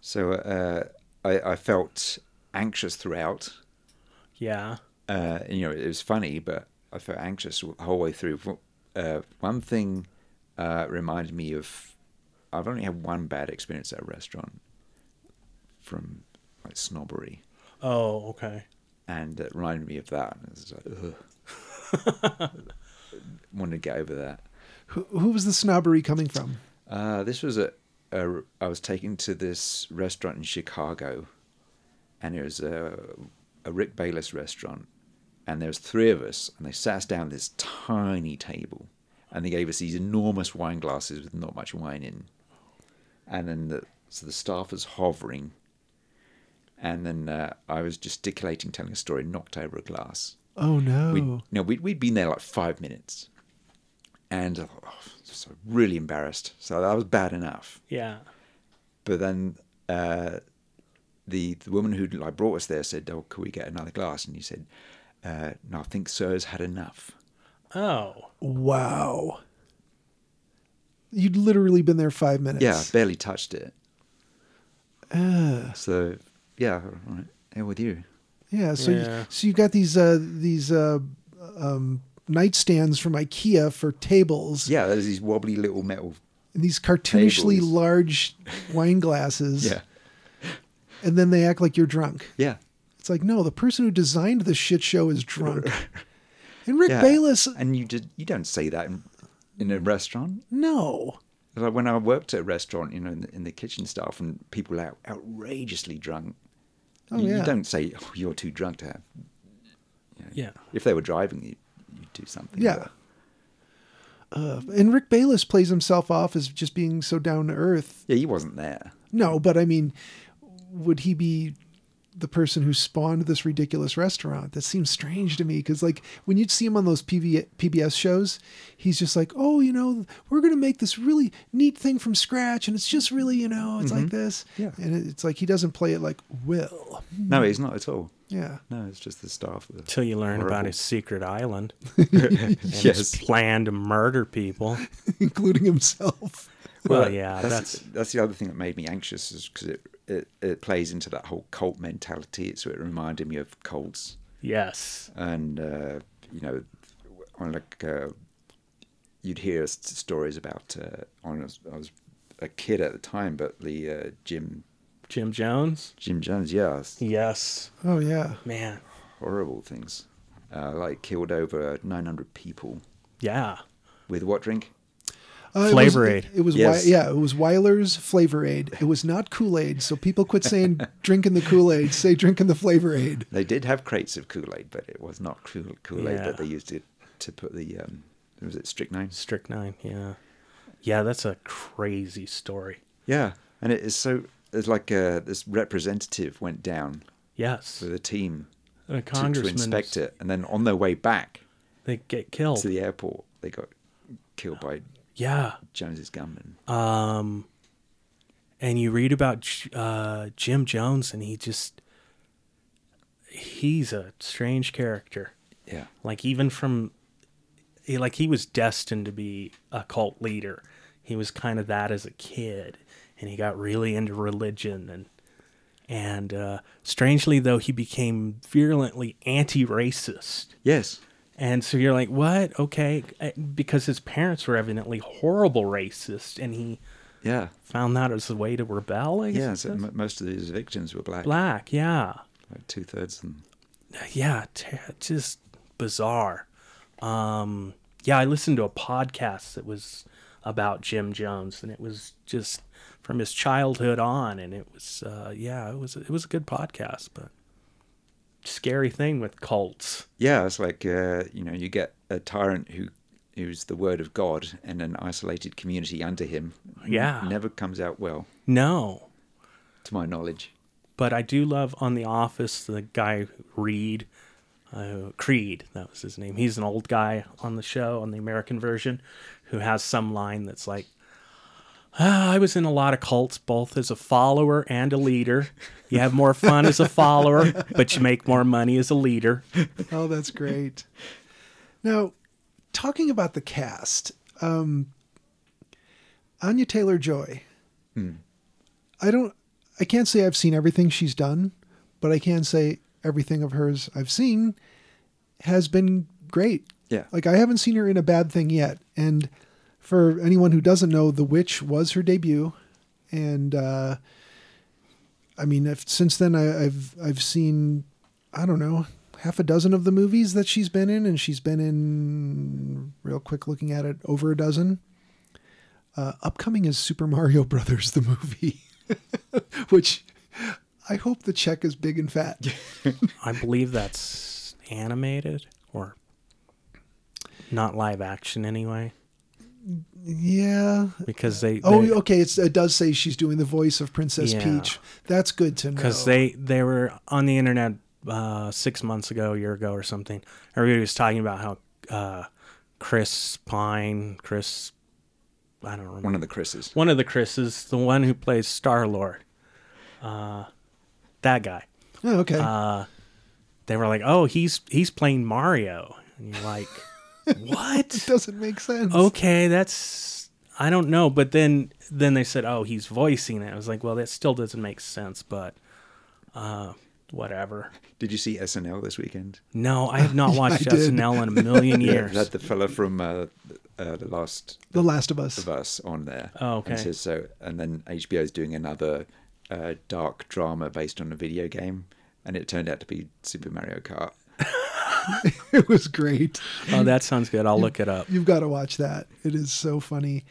so uh, I, I felt anxious throughout.
Yeah.
Uh, you know, it was funny, but I felt anxious the whole way through. Uh, one thing uh, reminded me of I've only had one bad experience at a restaurant from like snobbery,
Oh, okay.
and it reminded me of that. And it was like, ugh. wanted to get over that.
who, who was the snobbery coming from
Uh, this was a, a. I was taken to this restaurant in Chicago, and it was a, a Rick Bayless restaurant, and there was three of us, and they sat us down at this tiny table, and they gave us these enormous wine glasses with not much wine in, and then the so the staff was hovering, and then uh, I was gesticulating, telling a story, knocked over a glass.
oh no
We, know, we'd, we'd been there like five minutes, and uh, oh, so really embarrassed. So that was bad enough.
Yeah.
But then uh, the the woman who like brought us there said, "Oh, could we get another glass?" And he said, uh, "No, I think Sir's had enough."
Oh.
wow you'd literally been there five minutes
Yeah, I barely touched it. So yeah, all right, hell with you.
Yeah, so
Yeah.
You, so you got these uh, these uh, um, nightstands from IKEA for tables,
Yeah, there's these wobbly little metal.
and these cartoonishly
Tables.
large wine glasses,
Yeah,
and then they act like you're drunk.
yeah,
It's like no, the person who designed this shit show is drunk. and Rick
yeah.
Bayless,
And you did you don't say that in, in a restaurant.
no,
Like when I worked at a restaurant, you know, in the, in the kitchen staff, and people are out, outrageously drunk.
Oh,
you, you don't say, "Oh, you're too drunk to have." you know,
Yeah.
If they were driving, you do something.
yeah. Uh, and Rick Bayless plays himself off as just being so down to earth.
Yeah, he wasn't there.
No, but I mean, would he be the person who spawned this ridiculous restaurant? That seems strange to me because, like, when you'd see him on those PB- PBS shows, he's just like, "Oh, you know, we're going to make this really neat thing from scratch, and it's just really, you know, it's like mm-hmm. this."
Yeah.
and it's like he doesn't play it like Will.
No, hmm. he's not at all.
Yeah,
No, it's just the staff.
Until you learn about his secret island and his
yes.
plan to murder people.
including himself.
Well, yeah,
that's,
that's
that's the other thing that made me anxious is because it, it it plays into that whole cult mentality. So it reminded me of cults,
yes.
and uh, you know, on like uh, you'd hear stories about. Uh, on I was a kid at the time, but the uh, Jim
Jim Jones.
Jim Jones, yeah,
Yes.
Oh yeah,
Man.
horrible things. uh, like killed over 900 people
Yeah.
with what drink?
Uh, it
Flavor
was,
Aid.
It, was
Yes.
Wy- yeah, it was Weiler's Flavor Aid. It was not Kool Aid, so people quit saying drinking the Kool Aid. Say drinking the Flavor Aid.
They did have crates of Kool Aid, but it was not Kool Aid
Yeah.
that they used it to put the um, was it strychnine?
Strychnine. Yeah. Yeah, that's a crazy story.
Yeah, and it is so. It's like uh, this representative went down
Yes.
with a team
A
to, to inspect it, and then on their way back
They get killed.
to the airport, they got killed by
yeah.
Jones's gunmen.
Um, and you read about uh, Jim Jones, and he just he's a strange character.
Yeah,
Like even from he, like he was destined to be a cult leader. He was kind of that as a kid, and he got really into religion and and uh, strangely though he became virulently anti-racist.
yes,
And so you're like, what? Okay, Uh, because his parents were evidently horrible racist, and he
yeah,
found that as a way to rebel. I
yeah. So m- most of these victims were black,
black, yeah,
like two thirds of them.
yeah, t- just bizarre. Um, yeah, I listened to a podcast that was about Jim Jones, and it was just from his childhood on, and it was, uh, yeah, it was it was a good podcast, but scary thing with cults.
Yeah, it's like uh, you know, you get a tyrant who who's the word of God and an isolated community under him.
Yeah.
never comes out well,
No,
to my knowledge.
but I do love on The Office the guy Reed, uh, Creed. That was his name. He's an old guy on the show on the American version, who has some line that's like, "Ah, "I was in a lot of cults, both as a follower and a leader. You have more fun as a follower, but you make more money as a leader."
Oh, that's great. now, talking about the cast, um, Anya Taylor Joy. I don't. I can't say I've seen everything she's done, but I can say everything of hers I've seen has been great.
Yeah.
Like I haven't seen her in a bad thing yet. And for anyone who doesn't know, The Witch was her debut, and uh, I mean, if, since then I, I've I've seen I don't know half a dozen of the movies that she's been in, and she's been in real quick looking at it over a dozen. Uh, upcoming is Super Mario Brothers the movie, which I hope the check is big and fat.
I believe that's animated or not live action anyway,
yeah.
because they
Oh,
they-
okay. It's, it does say she's doing the voice of Princess
Yeah.
Peach. That's good to know.
because they they were on the internet uh, six months ago, a year ago, or something. Everybody was talking about how uh, Chris Pine, Chris, I don't remember,
One of the Chris's.
one of the Chris's, the one who plays Star Lord, uh, that guy.
Oh, okay.
Uh, they were like, "Oh, he's he's playing Mario," and you're like, "What?"
doesn't make sense.
okay, that's I don't know. But then then they said, "Oh, he's voicing it." I was like, "Well, that still doesn't make sense," but uh, whatever.
Did you see SNL this weekend?
No, I have not watched
I did.
SNL in a million
Yeah,
years.
it had the fella from uh, uh, the Last
The Last of Us.
of Us on there.
Oh, okay.
And so, so and then HBO is doing another uh, dark drama based on a video game, and it turned out to be Super Mario Kart.
it was great.
oh, that sounds good. I'll look it up.
You've got to watch that. It is so funny.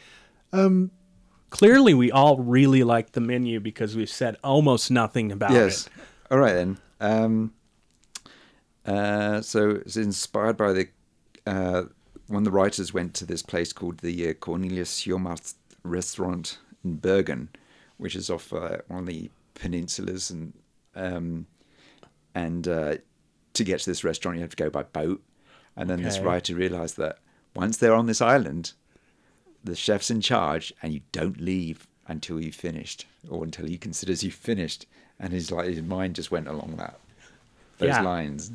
Clearly, we all really like the menu because we've said almost nothing about
yes.
it.
All right then. Um, uh, so it's inspired by the uh, one of the writers went to this place called the uh, Cornelius Jomarth restaurant in Bergen, which is off uh, one of the peninsulas, and um, and uh, to get to this restaurant you have to go by boat. And then this writer realized that once they're on this island, the chef's in charge, and you don't leave until you've finished, or until he considers you've finished. And his like his mind just went along that those
Yeah.
lines.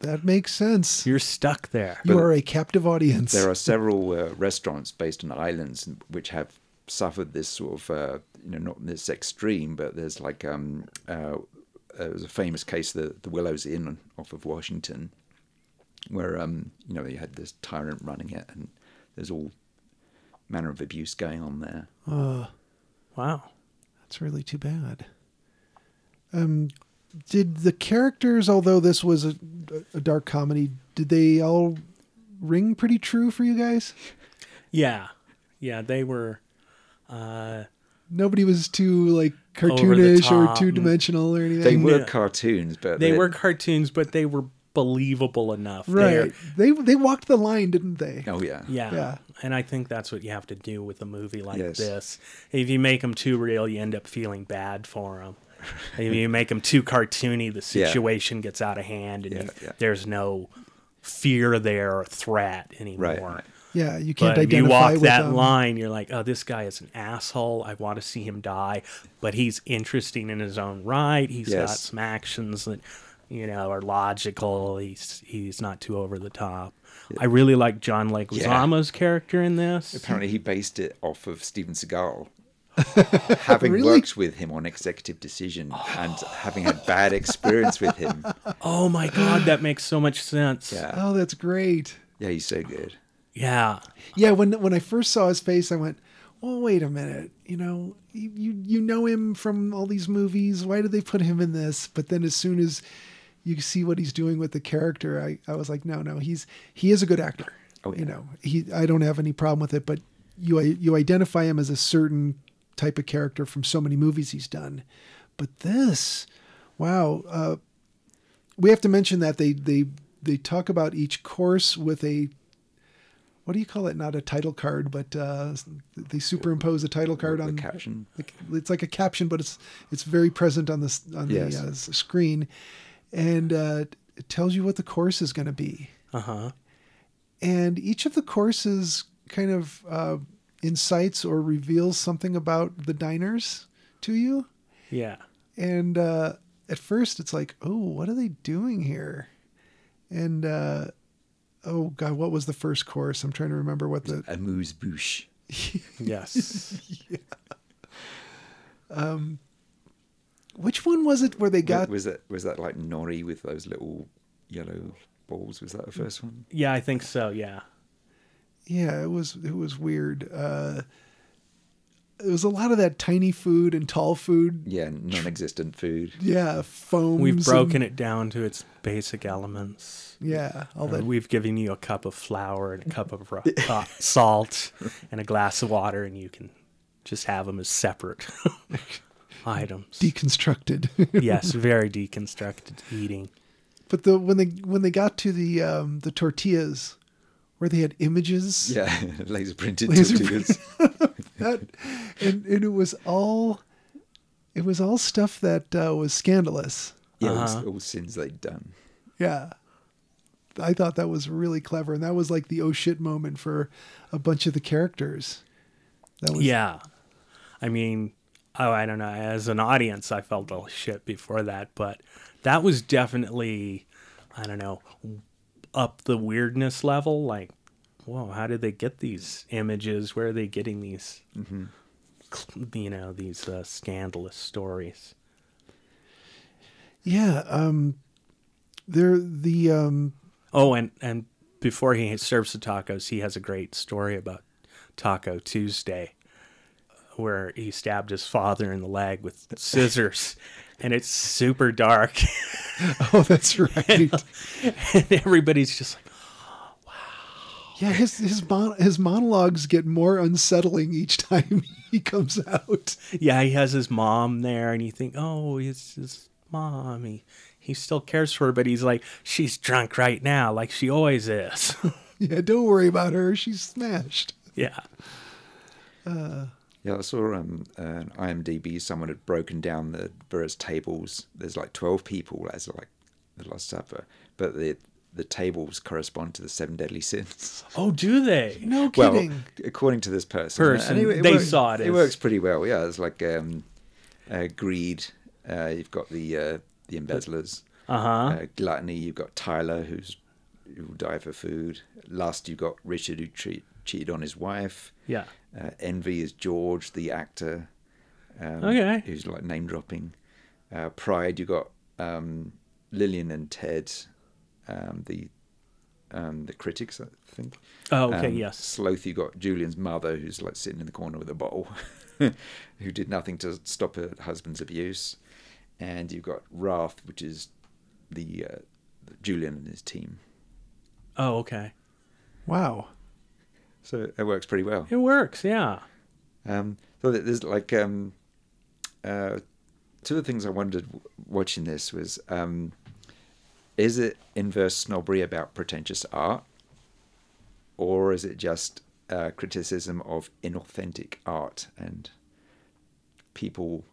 That makes sense.
You're stuck there.
you are a captive audience.
There are several uh, restaurants based on islands which have suffered this sort of, uh, you know, not this extreme, but there's like um, uh, there was a famous case, the the Willows Inn off of Washington, where um, you know you had this tyrant running it, and there's all manner of abuse going on there.
Uh,
Wow.
that's really too bad. Um, did the characters, although this was a, a dark comedy, did they all ring pretty true for you guys?
Yeah, yeah, they were. Uh,
Nobody was too like cartoonish or two dimensional or anything.
They were
Yeah.
cartoons, but
they
they-
were cartoons, but they were believable enough.
right.
They're-
They they walked the line, didn't they?
Oh yeah.
Yeah.
Yeah.
And I think that's what you have to do with a movie like
Yes.
this. If you make them too real, you end up feeling bad for them. if you make them too cartoony, the
Yeah.
situation gets out of hand and
Yeah,
you,
yeah.
there's no fear there or threat anymore.
Right, right.
Yeah, you can't
But if you walk
with
that
them.
line, you're like, oh, this guy is an asshole. I want to see him die. But he's interesting in his own right. He's got some actions that, you know, are logical. He's he's not too over the top. I really like John Leguizamo's character in this.
Apparently, he based it off of Steven Seagal. having
Really?
worked with him on Executive Decision and oh. having had bad experience with him.
Oh my god, that makes so much sense.
Yeah,
Oh, that's great.
yeah, he's so good.
Yeah.
Yeah, when when I first saw his face, I went, "Well, wait a minute. You know, you you, know him from all these movies. Why did they put him in this?" But then as soon as you see what he's doing with the character, I, I was like, "No, no, he's he is a good actor.
Oh,
You know, he I don't have any problem with it. But you you identify him as a certain type of character from so many movies he's done. But this, wow, uh, we have to mention that they they they talk about each course with a what do you call it? Not a title card, but uh, they superimpose a title card
The
on
caption.
like, It's like a caption, but it's it's very present on the on
Yes.
the uh, screen, and uh, it tells you what the course is going to be.
Uh huh.
And each of the courses kind of uh, incites or reveals something about the diners to you.
Yeah.
And uh, at first, it's like, oh, what are they doing here? And uh, oh god, what was the first course? I'm trying to remember what the
Amuse bouche.
Yes.
Um, which one was it where they got
was that was that like nori with those little yellow balls? Was that the first one?
yeah, I think so. Yeah.
yeah it was it was weird uh it was a lot of that tiny food and tall food
Yeah, non-existent food.
yeah foam
We've broken it down to its basic elements.
yeah all
Uh,
that
we've given you a cup of flour and a cup of ro- uh, salt and a glass of water, and you can just have them as separate items.
deconstructed
yes, very deconstructed eating.
but the when they when they got to the um the tortillas where they had images
Yeah, laser printed
Laser
tortillas.
That and, and it was all it was all stuff that uh, was scandalous
Yeah, all-
Uh-huh.
all sins they'd done.
yeah i thought that was really clever and that was like the oh shit moment for a bunch of the characters that was
Yeah. I mean, oh, I don't know. As an audience, I felt all shit before that, but that was definitely, I don't know, up the weirdness level. Like, whoa, how did they get these images? Where are they getting these, cl- you know, these uh, scandalous stories?
yeah um there the um
Oh, and and before he serves the tacos, he has a great story about Taco Tuesday, where he stabbed his father in the leg with scissors, and it's super dark,
oh that's right
and everybody's just like,
yeah his his mon- his monologues get more unsettling each time he comes out
yeah, he has his mom there, and you think, oh, it's his mom. He he still cares for her, but he's like, she's drunk right now, like she always is.
yeah don't worry about her she's smashed
yeah.
Yeah, I saw um, an IMDb. Someone had broken down the various tables. There's like twelve people as like the Last Supper, but the the tables correspond to the seven deadly sins.
Oh, do they?
no kidding.
Well, according to this person,
Person,
and
they
works-
saw it
It
as-
works pretty well. Yeah, it's like um, uh, greed. Uh, you've got the uh, the embezzlers.
Uh-huh.
Uh, gluttony. You've got Tyler, who's who will die for food. Lust. You've got Richard, who treat, cheated on his wife.
Yeah.
Uh, envy is George, the actor. Um,
Okay.
Who's like name dropping. Uh, Pride, You've got um, Lillian and Ted, um, the um, the critics, I think.
Oh, okay,
Um,
yes.
Sloth, you got Julian's mother, who's like sitting in the corner with a bottle, who did nothing to stop her husband's abuse. and you've got Wrath, which is the uh, Julian and his team.
Oh, okay.
Wow.
So it works pretty well.
It works, yeah.
Um, so there's like um, uh, two of the things I wondered w- watching this was um, is it inverse snobbery about pretentious art, or is it just uh, criticism of inauthentic art and people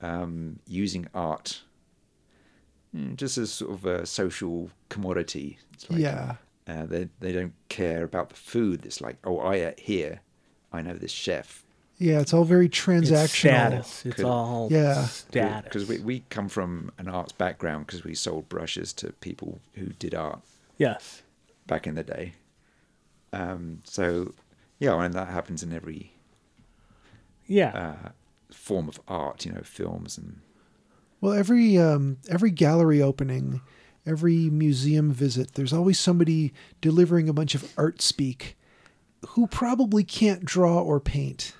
um, using art mm, just as sort of a social commodity? It's like,
Yeah.
uh, they they don't care about the food. It's like, oh, I ate here. I know this chef.
Yeah, it's all very transactional.
It's
transactional.
status. It's all
Yeah.
status.
Because we, we come from an arts background because we sold brushes to people who did art
yes.
back in the day. Um, so, yeah, and that happens in every
Yeah.
uh, form of art, you know, films and
Well, every um, every gallery opening, every museum visit, there's always somebody delivering a bunch of art speak who probably can't draw or paint.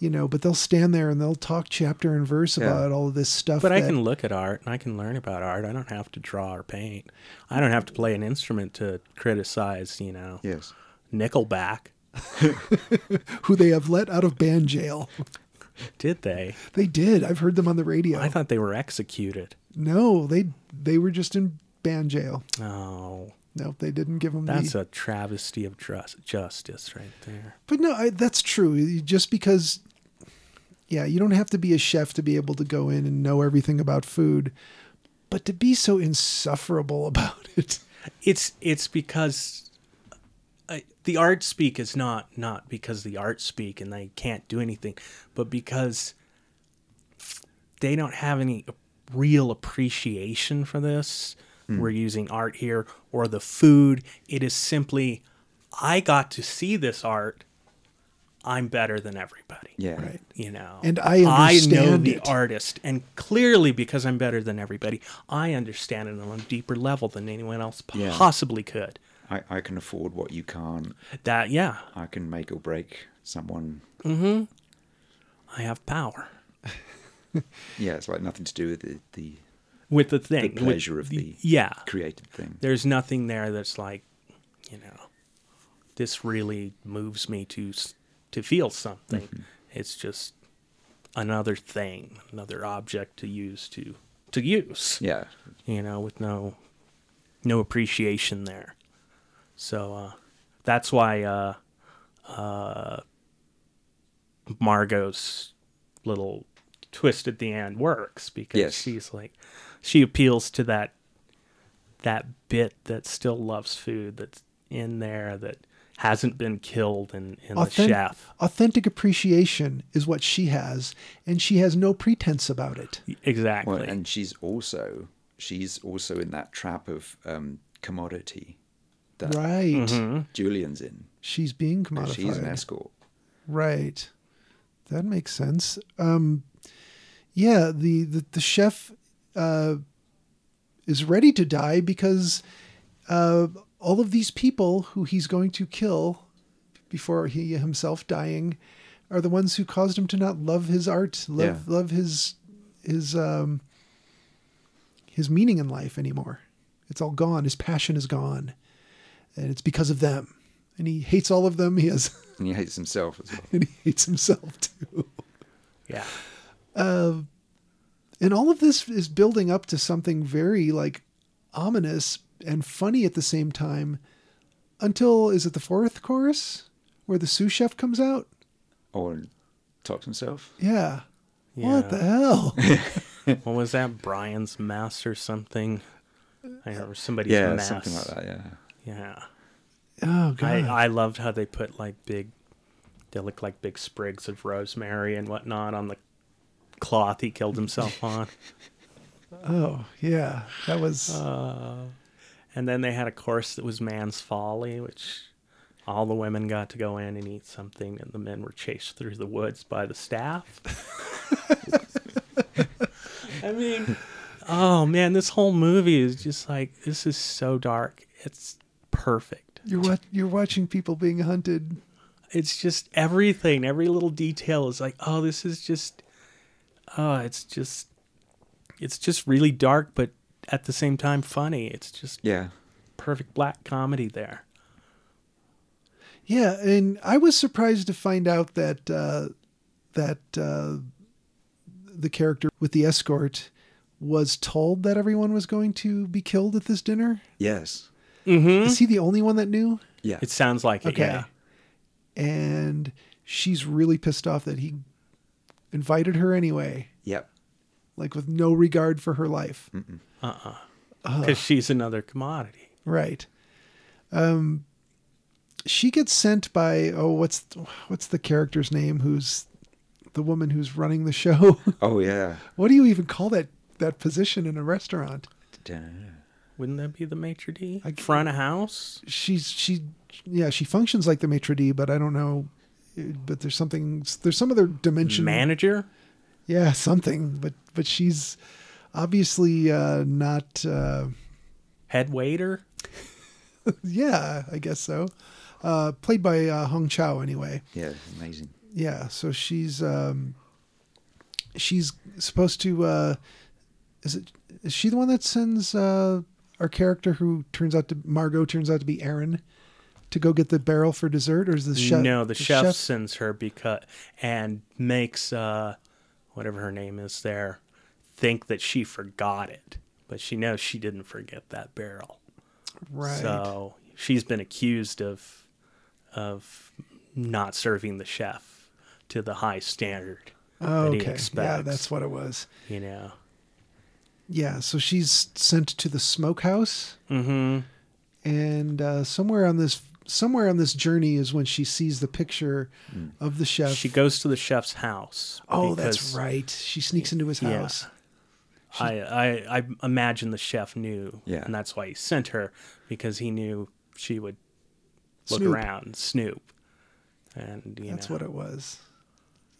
You know, but they'll stand there and they'll talk chapter and verse
Yeah.
about all of this stuff.
but I can look at art and I can learn about art. I don't have to draw or paint. I don't have to play an instrument to criticize, you know,
yes,
Nickelback.
who they have let out of band jail.
Did they?
They did. I've heard them on the radio.
I thought they were executed.
no, they they were just in band jail.
Oh,
No, they didn't give them
that's
the.
a travesty of trus- justice right there.
But no, I, that's true. Just because, yeah, you don't have to be a chef to be able to go in and know everything about food, but to be so insufferable about it.
It's it's because uh, the art speak is not not because the art speak and they can't do anything, but because they don't have any real appreciation for this. We're using art here or the food. It is simply, I got to see this art. I'm better than everybody.
yeah,
Right.
You know,
And I—I
know
understand
the
it.
artist, and clearly because I'm better than everybody, I understand it on a deeper level than anyone else
Yeah.
possibly could.
I, I can afford what you can't.
That yeah,
I can make or break someone. Mm-hmm.
I have power
Yeah, it's like nothing to do with the, the
with the thing, the
pleasure of the-
yeah.
created thing.
There's nothing there that's like, you know, this really moves me to s- to feel something.
Mm-hmm.
It's just another thing, another object to use to to use.
Yeah,
you know, with no no appreciation there. So uh, that's why uh, uh, Margot's little twist at the end works because
Yes.
she's like she appeals to that that bit that still loves food that's in there that hasn't been killed in, in the
Authen-
chef.
Authentic appreciation is what she has, and she has no pretense about it.
Exactly.
well, and she's also she's also in that trap of um, commodity that
Right.
Mm-hmm.
Julian's in.
She's being commodified.
She's an escort.
Right. That makes sense. Um, yeah, the, the, the chef uh, is ready to die because uh, all of these people who he's going to kill before he himself dying are the ones who caused him to not love his art, love
Yeah.
love his his um, his meaning in life anymore. It's all gone. His passion is gone, and it's because of them. And he hates all of them. He has
And he hates himself as well.
and he hates himself too.
yeah.
And all of this is building up to something very like ominous and funny at the same time until is it the fourth chorus where the sous chef comes out?
Or talks himself.
Yeah. What the hell?
What was that? Brian's mess or something? I remember somebody's
Yeah,
mess.
something like that. Yeah.
Yeah.
oh god.
I, I loved how they put like big, they look like big sprigs of rosemary and whatnot on the cloth he killed himself on.
oh yeah. That was
Uh, and then they had a course that was Man's Folly, which all the women got to go in and eat something, and the men were chased through the woods by the staff. I mean, oh man, this whole movie is just like this is so dark. It's perfect.
you're what you're watching people being hunted.
It's just everything, every little detail is like, oh, this is just, oh, it's just it's just really dark, but at the same time funny. It's just
Yeah.
perfect black comedy there.
Yeah, and I was surprised to find out that uh, that uh, the character with the escort was told that everyone was going to be killed at this dinner.
Yes.
Is he the only one that knew?
Yeah.
It sounds like it,
Okay.
yeah.
And she's really pissed off that he invited her anyway,
Yep.
like with no regard for her life.
Uh-uh because she's another commodity.
Right. Um, she gets sent by oh, what's what's the character's name? Who's the woman who's running the show?
Oh yeah.
what do you even call that that position in a restaurant?
Wouldn't that be the maitre d?
I-
Front of house?
She's she, yeah, she functions like the maitre d, but I don't know. But there's something. There's some other dimension.
Manager?
Yeah, something. But but she's obviously uh, not. Uh,
Head waiter?
yeah, I guess so. Uh, played by uh, Hong Chau, anyway.
Yeah. Amazing.
Yeah, so she's um she's supposed to uh is it is she the one that sends uh our character who turns out to Margot turns out to be Erin to go get the barrel for dessert or is the chef
no, the, chef, sends her because and makes uh whatever her name is there think that she forgot it. But she knows she didn't forget that barrel.
right
So she's been accused of of not serving the chef to the high standard
oh,
that he
okay
expects.
yeah that's what it was
you know.
yeah so she's sent to the smokehouse
Mm-hmm.
and uh somewhere on this somewhere on this journey is when she sees the picture of the chef
She goes to the chef's house.
oh that's right she sneaks into his house.
Yeah.
House
I, I I imagine the chef knew,
Yeah.
and that's why he sent her because he knew she would look
Snoop.
around, snoop, and you
That's
know,
what it was.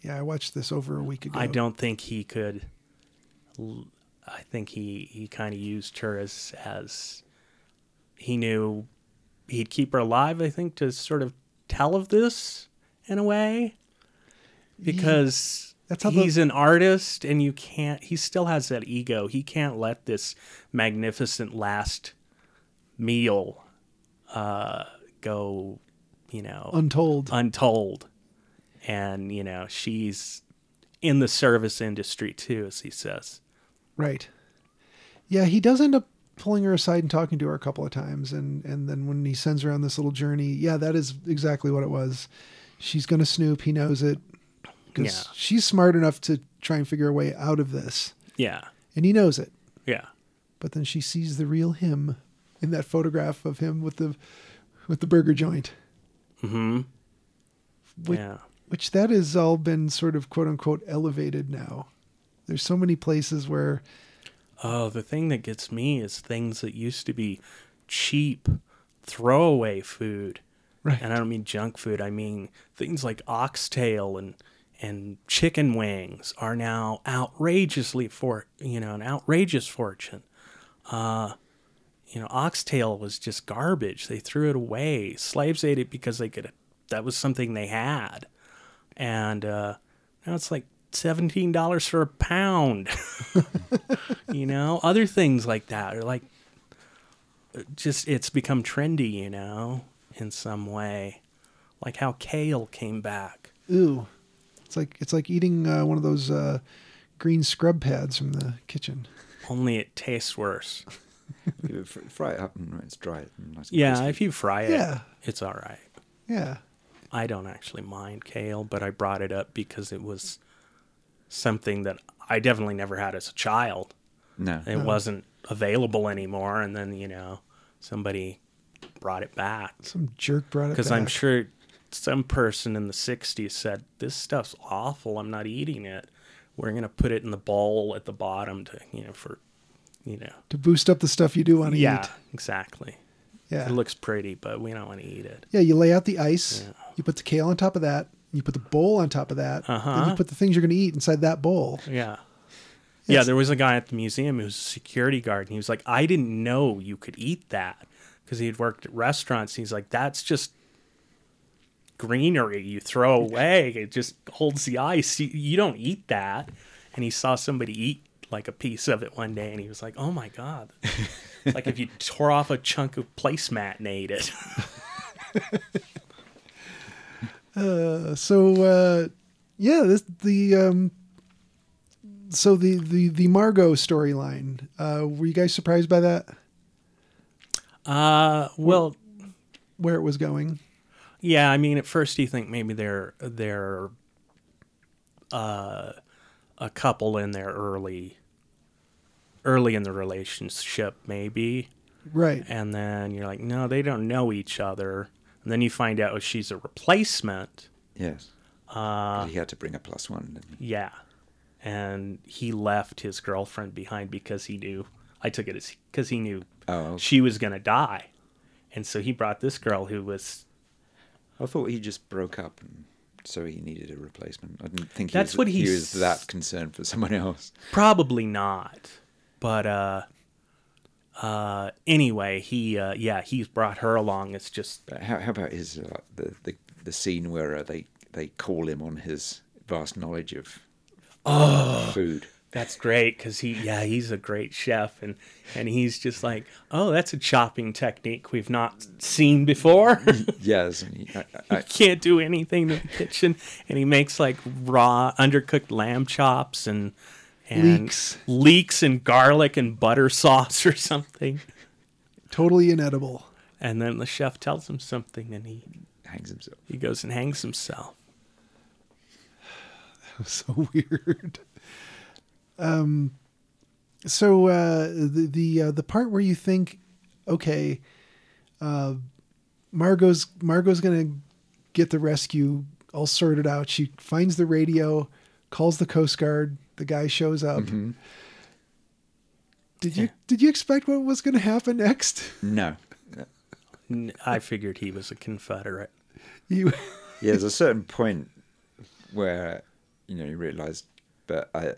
Yeah, I watched this over a week ago.
I don't think he could. I think he he kind of used her as as he knew he'd keep her alive. I think to sort of tell of this in a way because
That's how the-
he's an artist and you can't. He still has that ego. He can't let this magnificent last meal uh, go. You know,
Untold.
untold. And, you know, she's in the service industry too, as he says.
right. Yeah, he does end up pulling her aside and talking to her a couple of times, and and then when he sends her on this little journey, yeah, that is exactly what it was. She's gonna snoop. He knows it because
Yeah.
she's smart enough to try and figure a way out of this,
Yeah.
and he knows it.
Yeah.
But then she sees the real him in that photograph of him with the with the burger joint.
Mm-hmm.
Which,
yeah.
which that has all been sort of quote unquote elevated now. There's so many places where
Oh, the thing that gets me is things that used to be cheap, throwaway food.
Right.
And I don't mean junk food. I mean things like oxtail and and chicken wings are now outrageously for you know an outrageous fortune. Uh, you know, oxtail was just garbage. They threw it away. Slaves ate it because they could. That was something they had, and uh, now it's like seventeen dollars for a pound. you know, other things like that are like just it's become trendy. You know, in some way, like how kale came back.
Ooh, it's like it's like eating uh, one of those uh, green scrub pads from the kitchen.
Only it tastes worse.
You fry it up and it's dry. And nice and
Yeah,
crispy.
if you fry it,
Yeah.
it's all right.
Yeah,
I don't actually mind kale, but I brought it up because it was something that I definitely never had as a child.
No.
It wasn't available anymore, and then you know somebody brought it back
some jerk brought it
because I'm sure some person in the '60s said this stuff's awful. I'm not eating it. We're gonna put it in the bowl at the bottom to you know for you know
to boost up the stuff you do want to
yeah
eat.
exactly.
Yeah,
It looks pretty, but we don't want to eat it.
yeah. You lay out the ice.
Yeah.
You put the kale on top of that. You put the bowl on top of that.
Uh-huh.
you put the things you're going to eat inside that bowl.
Yeah. Yeah, there was a guy at the museum who was a security guard, and he was like, I didn't know you could eat that because he had worked at restaurants. He's like, that's just greenery you throw away. It just holds the ice. You, you don't eat that. And he saw somebody eat like a piece of it one day, and he was like, "Oh my god!" It's like if you tore off a chunk of placemat and ate it.
Uh, so uh, yeah, this the um, so the the the Margot storyline. Uh, were you guys surprised by that?
Uh, well,
Where it was going?
Yeah. I mean, at first you think maybe they're they're uh, a couple in their early early in the relationship, maybe.
Right.
and then you're like, no, they don't know each other. And then you find out she's a replacement.
Yes.
Uh,
he had to bring a plus one.
yeah, and he left his girlfriend behind because he knew. I took it as because he knew
Oh,
she was gonna die, and so he brought this girl who was.
I thought he just broke up, and so he needed a replacement. I didn't think he
That's
was,
what
he
he
was that concerned for someone else.
Probably not, but uh, uh, anyway, he uh, yeah he's brought her along. It's just
But how, how about his uh, the, the the scene where uh, they they call him on his vast knowledge of food?
That's great because he, yeah, he's a great chef, and and he's just like, oh, that's a chopping technique we've not seen before.
Yes, and he, I, I,
Can't do anything in the kitchen, and he makes like raw, undercooked lamb chops and and
Leeks.
leeks and garlic and butter sauce or something.
Totally inedible.
And then the chef tells him something, and he
hangs himself.
he goes and hangs himself.
That was so weird. Um, so uh, the the uh, the part where you think, okay, uh, Margot's Margot's gonna get the rescue all sorted out. She finds the radio, calls the Coast Guard. The guy shows up. Did you did you expect what was going to happen next?
No.
I figured he was a Confederate.
You
Yeah, there's a certain point where you know you realise, but I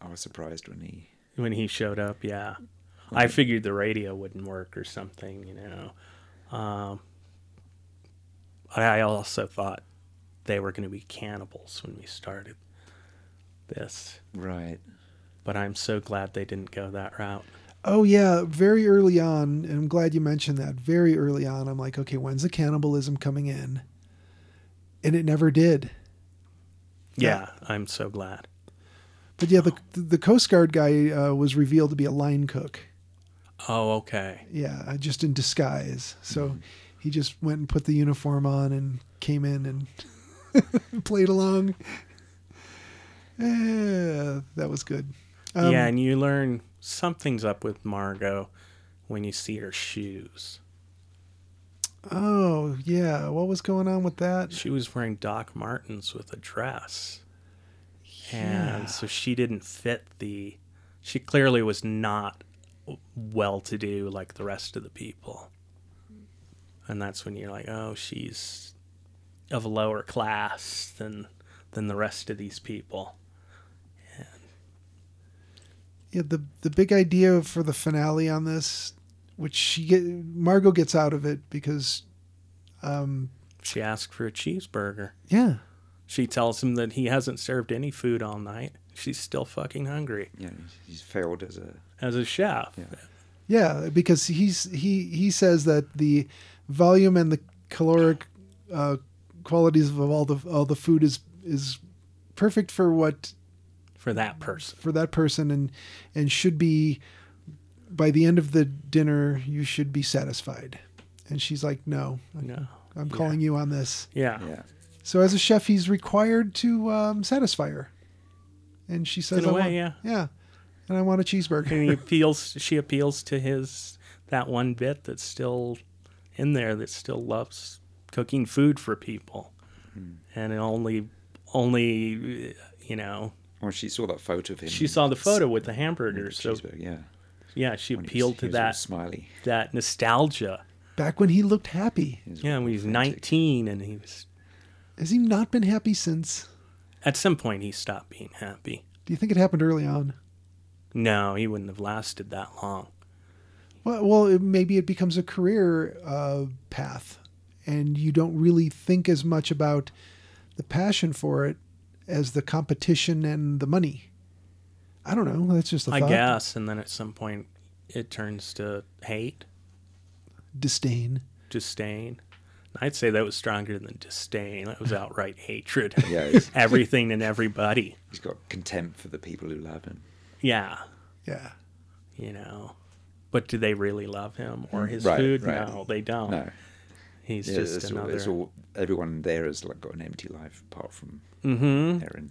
I was surprised when he.
when he showed up yeah i figured the radio wouldn't work or something you know um, i also thought they were going to be cannibals when we started this
Right.
but i'm so glad they didn't go that route
Oh yeah, very early on, and I'm glad you mentioned that. Very early on, I'm like, okay, when's the cannibalism coming in? And it never did.
yeah, i'm so glad
But yeah, the the Coast Guard guy uh, was revealed to be a line cook.
oh okay
Yeah, uh, just in disguise. So he just went and put the uniform on and came in and played along. Yeah, that was good. Um,
yeah and you learn something's up with margot when you see her shoes
Oh yeah, what was going on with that?
she was wearing doc martens with a dress
Yeah.
and so she didn't fit the she clearly was not well to do like the rest of the people. And that's when you're like oh she's of a lower class than than the rest of these people.
Yeah, the the big idea for the finale on this, which she get Margot gets out of it because, um,
she asked for a cheeseburger.
Yeah,
she tells him that he hasn't served any food all night she's still fucking hungry
Yeah, he's- he's failed as a.
as a chef
Yeah.
yeah, because he's he he says that the volume and the caloric uh, qualities of all the all the food is is perfect for what
for that person
for that person and and should be by the end of the dinner you should be satisfied and she's like no
no
i'm
Yeah.
calling you on this
yeah,
Yeah.
So as a chef he's required to um, satisfy her and she says
In a
I
way,
want,
yeah.
yeah and i want a cheeseburger
and he appeals she appeals to his that one bit that's still in there that still loves cooking food for people and it only only you know
Well, she saw that photo of him.
she saw the photo with the
with
hamburgers
the
so
cheeseburger, yeah.
yeah she
When
appealed to that
smiley.
that nostalgia
back when he looked happy
He was
yeah when he was
authentic.
19 and he was
has he not been happy since
at some point he stopped being happy
do you think it happened early on
no he wouldn't have lasted that long
Well, well, it, maybe it becomes a career uh, path, and you don't really think as much about the passion for it as the competition and the money. I don't know. That's just a
I
thought.
I guess, and then at some point it turns to hate,
Disdain.
disdain. I'd say that was stronger than disdain. That was outright hatred.
Yeah, it's-
Everything and everybody.
He's got contempt for the people who love him.
Yeah,
Yeah.
you know. But do they really love him or his
Right,
food?
right.
No, they don't.
No,
He's
yeah,
just
it's, all,
another.
it's all everyone there has like got an empty life apart from
mm-hmm.
Erin.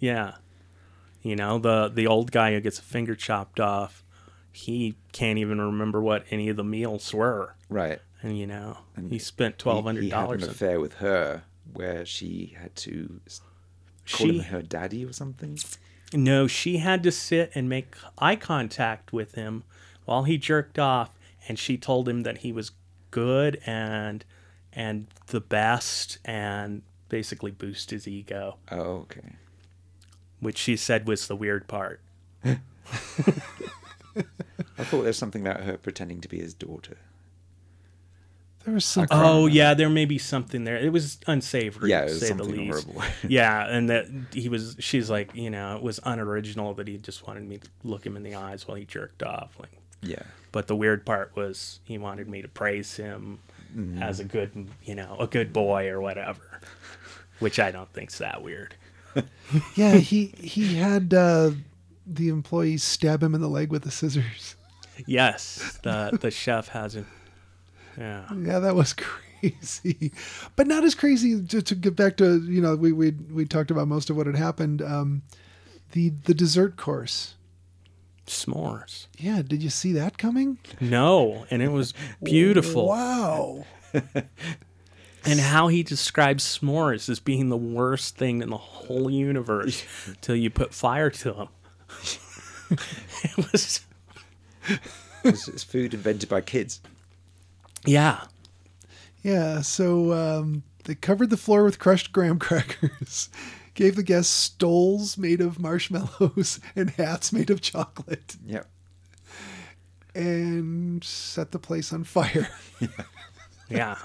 Yeah. You know, the the old guy who gets a finger chopped off, he can't even remember what any of the meals were.
Right.
And you know,
And
he spent twelve hundred
he had
dollars.
an affair with her where she had to call
She
him her daddy or something.
no, she had to sit and make eye contact with him while he jerked off, and she told him that he was good and and the best, and basically boost his ego,
Oh, okay.
which she said was the weird part.
I thought there was something about her pretending to be his daughter.
There was some.
Oh yeah, there may be something there. It was unsavory,
Yeah, it was
say the least.
horrible.
yeah, and that he was. She's like, you know, it was unoriginal that he just wanted me to look him in the eyes while he jerked off. Like,
Yeah.
but the weird part was he wanted me to praise him
Mm-hmm.
as a good, you know, a good boy or whatever, which I don't think's that weird.
Yeah, he he had uh, the employees stab him in the leg with the scissors.
Yes, the the chef has him. Yeah,
Yeah, that was crazy, but not as crazy. To, to get back to you know, we we we talked about most of what had happened. Um, the the dessert course.
s'mores.
Yeah, did you see that coming?
No, and it was beautiful.
Wow.
and how he describes s'mores as being the worst thing in the whole universe till you put fire to them. it was,
It's, it's food invented by kids.
Yeah,
Yeah, so um, they covered the floor with crushed graham crackers, gave the guests stoles made of marshmallows and hats made of chocolate,
Yep.
and set the place on fire.
yeah.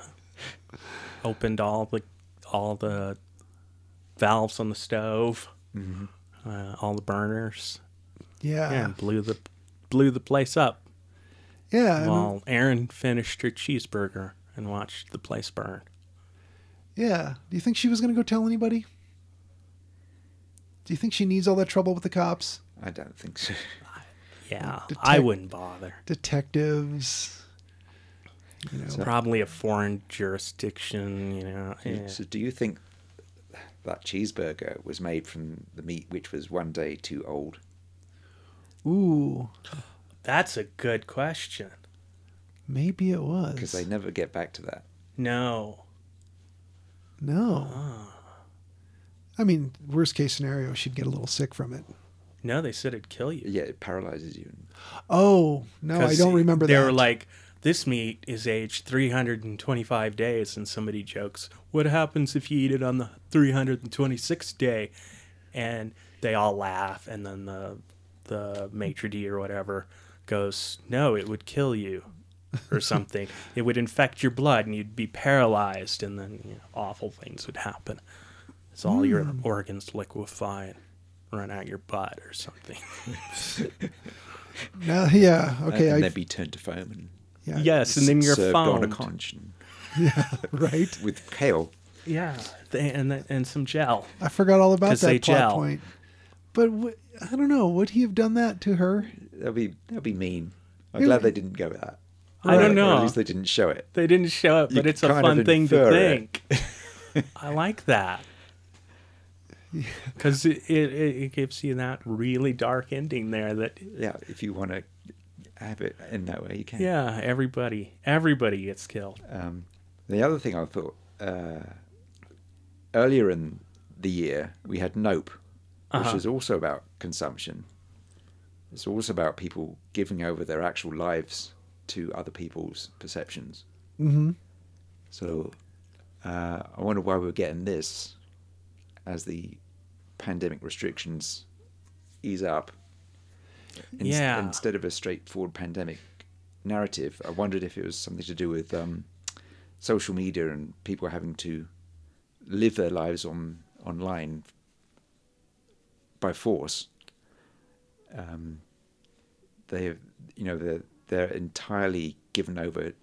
Opened all the all the valves on the stove, uh, all the burners,
Yeah,
and blew the blew the place up.
Yeah, and-
While Erin finished her cheeseburger and watched the place burn.
yeah. Do you think she was going to go tell anybody? Do you think she needs all that trouble with the cops,
I don't think so.
Yeah,
Detect-
I wouldn't bother.
detectives? You know,
Probably a foreign jurisdiction, you know. yeah.
So, do you think that cheeseburger was made from the meat which was one day too old?
ooh,
That's a good question.
maybe it was.
Because they never get back to that.
No.
No.
Ah.
I mean, worst case scenario, she'd get a little sick from it.
No, they said it'd kill you.
Yeah, it paralyzes you.
Oh no, I don't remember
they
that.
were like, this meat is aged 325 days, and somebody jokes, what happens if you eat it on the 326th day? And they all laugh, and then the the maitre d' or whatever goes, no, it would kill you. Or something. it would infect your blood and you'd be paralyzed, and then you know, awful things would happen. It's all your
Hmm.
organs liquefy and run out your butt or something.
No, yeah, okay,
and I'd be turned to foam and
yeah,
yes, and then you're
served on a conch and,
right.
with kale.
Yeah, th- and th- and some gel.
I forgot all about that
they
plot
gel.
point. But w- I don't know. Would he have done that to her?
That'd be that'd be mean. I'm
It
glad
would-
they didn't go with that.
I don't
Or
know.
at least they didn't show it.
They didn't show it,
You
but it's a
kind
fun thing to
infer it.
think. I like that because it, it it gives you that really dark ending there. That
Yeah, if you want to have it in that way, you can.
yeah, everybody everybody gets killed.
Um, the other thing I thought uh, earlier in the year we had Nope, which
Uh-huh.
is also about consumption. It's also about people giving over their actual lives to other people's perceptions.
Mm-hmm.
So uh, I wonder why we're getting this as the pandemic restrictions ease up. Ins-
Yeah.
Instead of a straightforward pandemic narrative, I wondered if it was something to do with um, social media and people having to live their lives on online by force. um, they you know they're they're entirely given over.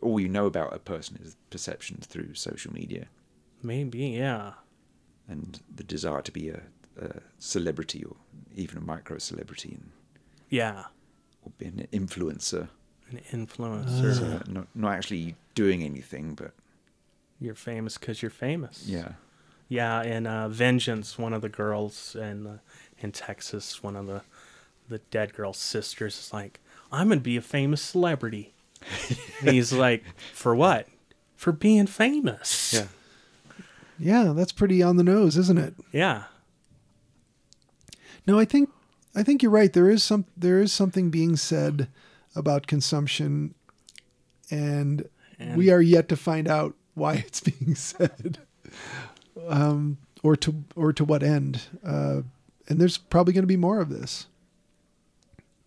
All you know about a person is perceptions through social media
Maybe, yeah.
and the desire to be a, a celebrity or even a micro celebrity and
Yeah.
or be an influencer.
An influencer.
So not not actually doing anything, but
You're famous because you're famous.
yeah,
Yeah, and uh, Vengeance, one of the girls in uh, in Texas, one of the the dead girl's sisters is like, "I'm gonna be a famous celebrity." and he's like, "For what? For being famous."
yeah.
Yeah, that's pretty on the nose, isn't it?
Yeah.
No, I think I think you're right. There is some there is something being said about consumption, and,
And-
we are yet to find out why it's being said, um, or to or to what end. Uh, and there's probably going to be more of this.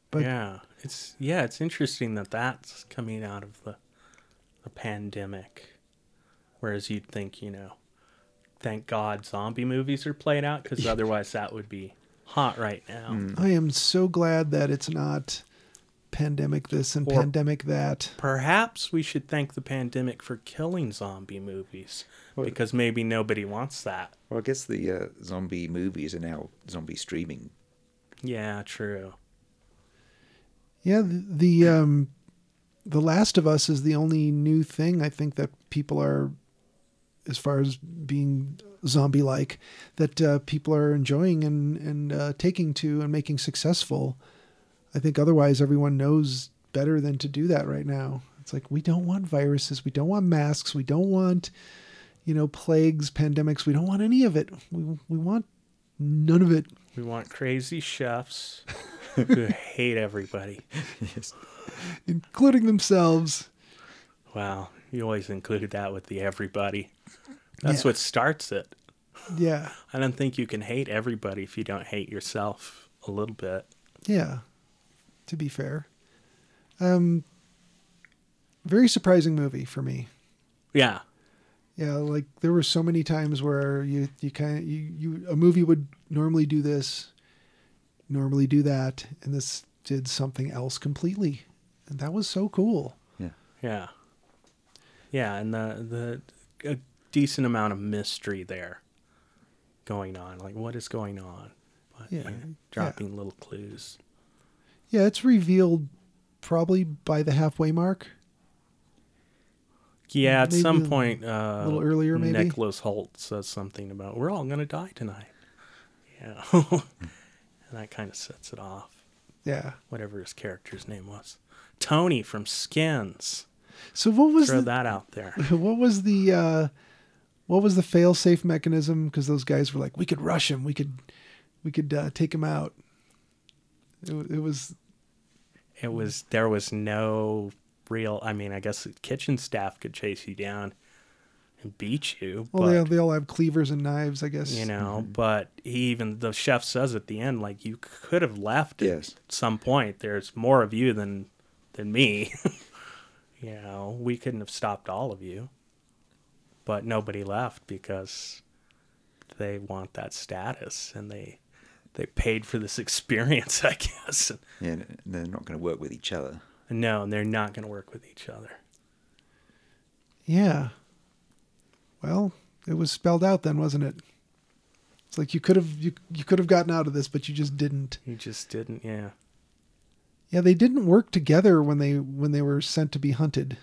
But-
yeah, it's yeah, it's interesting that that's coming out of the the pandemic, whereas you'd think, you know, thank God zombie movies are played out because otherwise that would be hot right now.
Mm.
I am so glad that it's not pandemic this and
Or-
pandemic that.
Perhaps we should thank the pandemic for killing zombie movies because maybe nobody wants that.
Well, I guess the uh, zombie movies are now zombie streaming.
Yeah, true.
Yeah, the, the um, the Last of Us is the only new thing I think that people are, as far as being zombie like, that uh, people are enjoying and and uh, taking to and making successful. I think otherwise everyone knows better than to do that right now. It's like we don't want viruses, we don't want masks, we don't want, you know, plagues, pandemics. We don't want any of it. We we want none of it.
We want crazy chefs who hate everybody.
yes.
including themselves.
Wow, you always include that with the everybody. That's
Yeah.
what starts it.
Yeah,
I don't think you can hate everybody if you don't hate yourself a little bit.
yeah. To be fair, um, very surprising movie for me.
Yeah,
Yeah, like there were so many times where you you kind of you, you a movie would normally do this, normally do that, and this did something else completely, and that was so cool.
Yeah.
yeah, yeah, and the the a decent amount of mystery there going on. Like, what is going on? But,
Yeah,
you know,
yeah.
dropping little clues.
Yeah, it's revealed probably by the halfway mark.
Yeah, at
Maybe
some
a
point, uh,
little earlier, maybe?
Nicholas Hoult says something about we're all gonna die tonight. Yeah, and that kind of sets it off.
Yeah.
Whatever his character's name was, Tony from Skins.
So what was
Throw
the,
that out there.
what was the uh what was the fail safe mechanism because those guys were like we could rush him we could we could uh, take him out it, it was
It was there was no real. I mean, I guess the kitchen staff could chase you down and beat you,
well
but
they, they all have cleavers and knives i guess
you know. Mm-hmm. But he even the chef says at the end, like you could have left
Yes.
at some point. There's more of you than than me. you know, we couldn't have stopped all of you, but nobody left because they want that status and they they paid for this experience, I guess.
Yeah, and they're not going to work with each other.
No, and they're not going to work with each other.
yeah well it was spelled out then wasn't it it's like you could have you, you could have gotten out of this but you just didn't
You just didn't, yeah.
yeah they didn't work together when they when they were sent to be hunted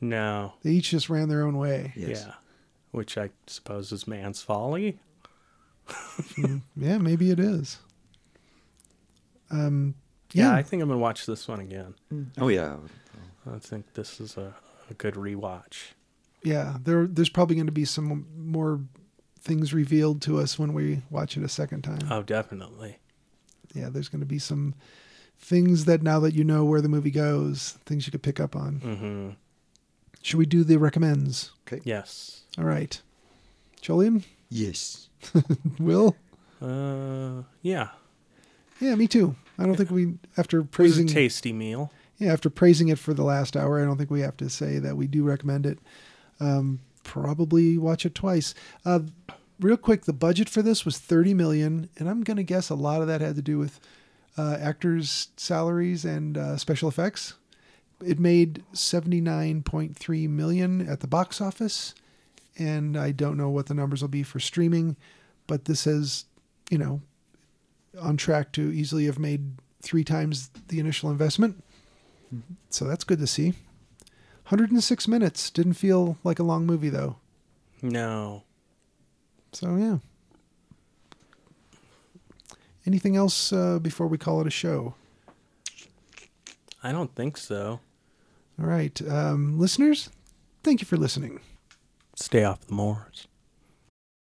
No.
they each just ran their own way
Yes.
Yeah. Which I suppose is man's folly.
yeah maybe it is um
Yeah,
yeah,
I think I'm gonna watch this one again.
Oh yeah,
I think this is a, a good rewatch.
yeah there there's probably going to be some more things revealed to us when we watch it a second time
Oh, definitely.
yeah there's going to be some things that now that you know where the movie goes things you could pick up on
Mm-hmm.
should we do the recommends Okay.
Yes.
all right Jolien
yes.
will
Uh, yeah.
yeah me too I don't think we after
It was a
praising
tasty meal.
yeah after praising it for the last hour I don't think we have to say that we do recommend it um, probably watch it twice uh, real quick the budget for this was 30 million and i'm going to guess a lot of that had to do with uh, actors' salaries and uh, special effects. It made 79.3 million at the box office, and I don't know what the numbers will be for streaming, but this is, you know, on track to easily have made three times the initial investment. So that's good to see. 106 minutes. Didn't feel like a long movie though.
No.
So yeah. Anything else uh, before we call it a show?
I don't think so.
All right, um, listeners, thank you for listening.
Stay off the moors.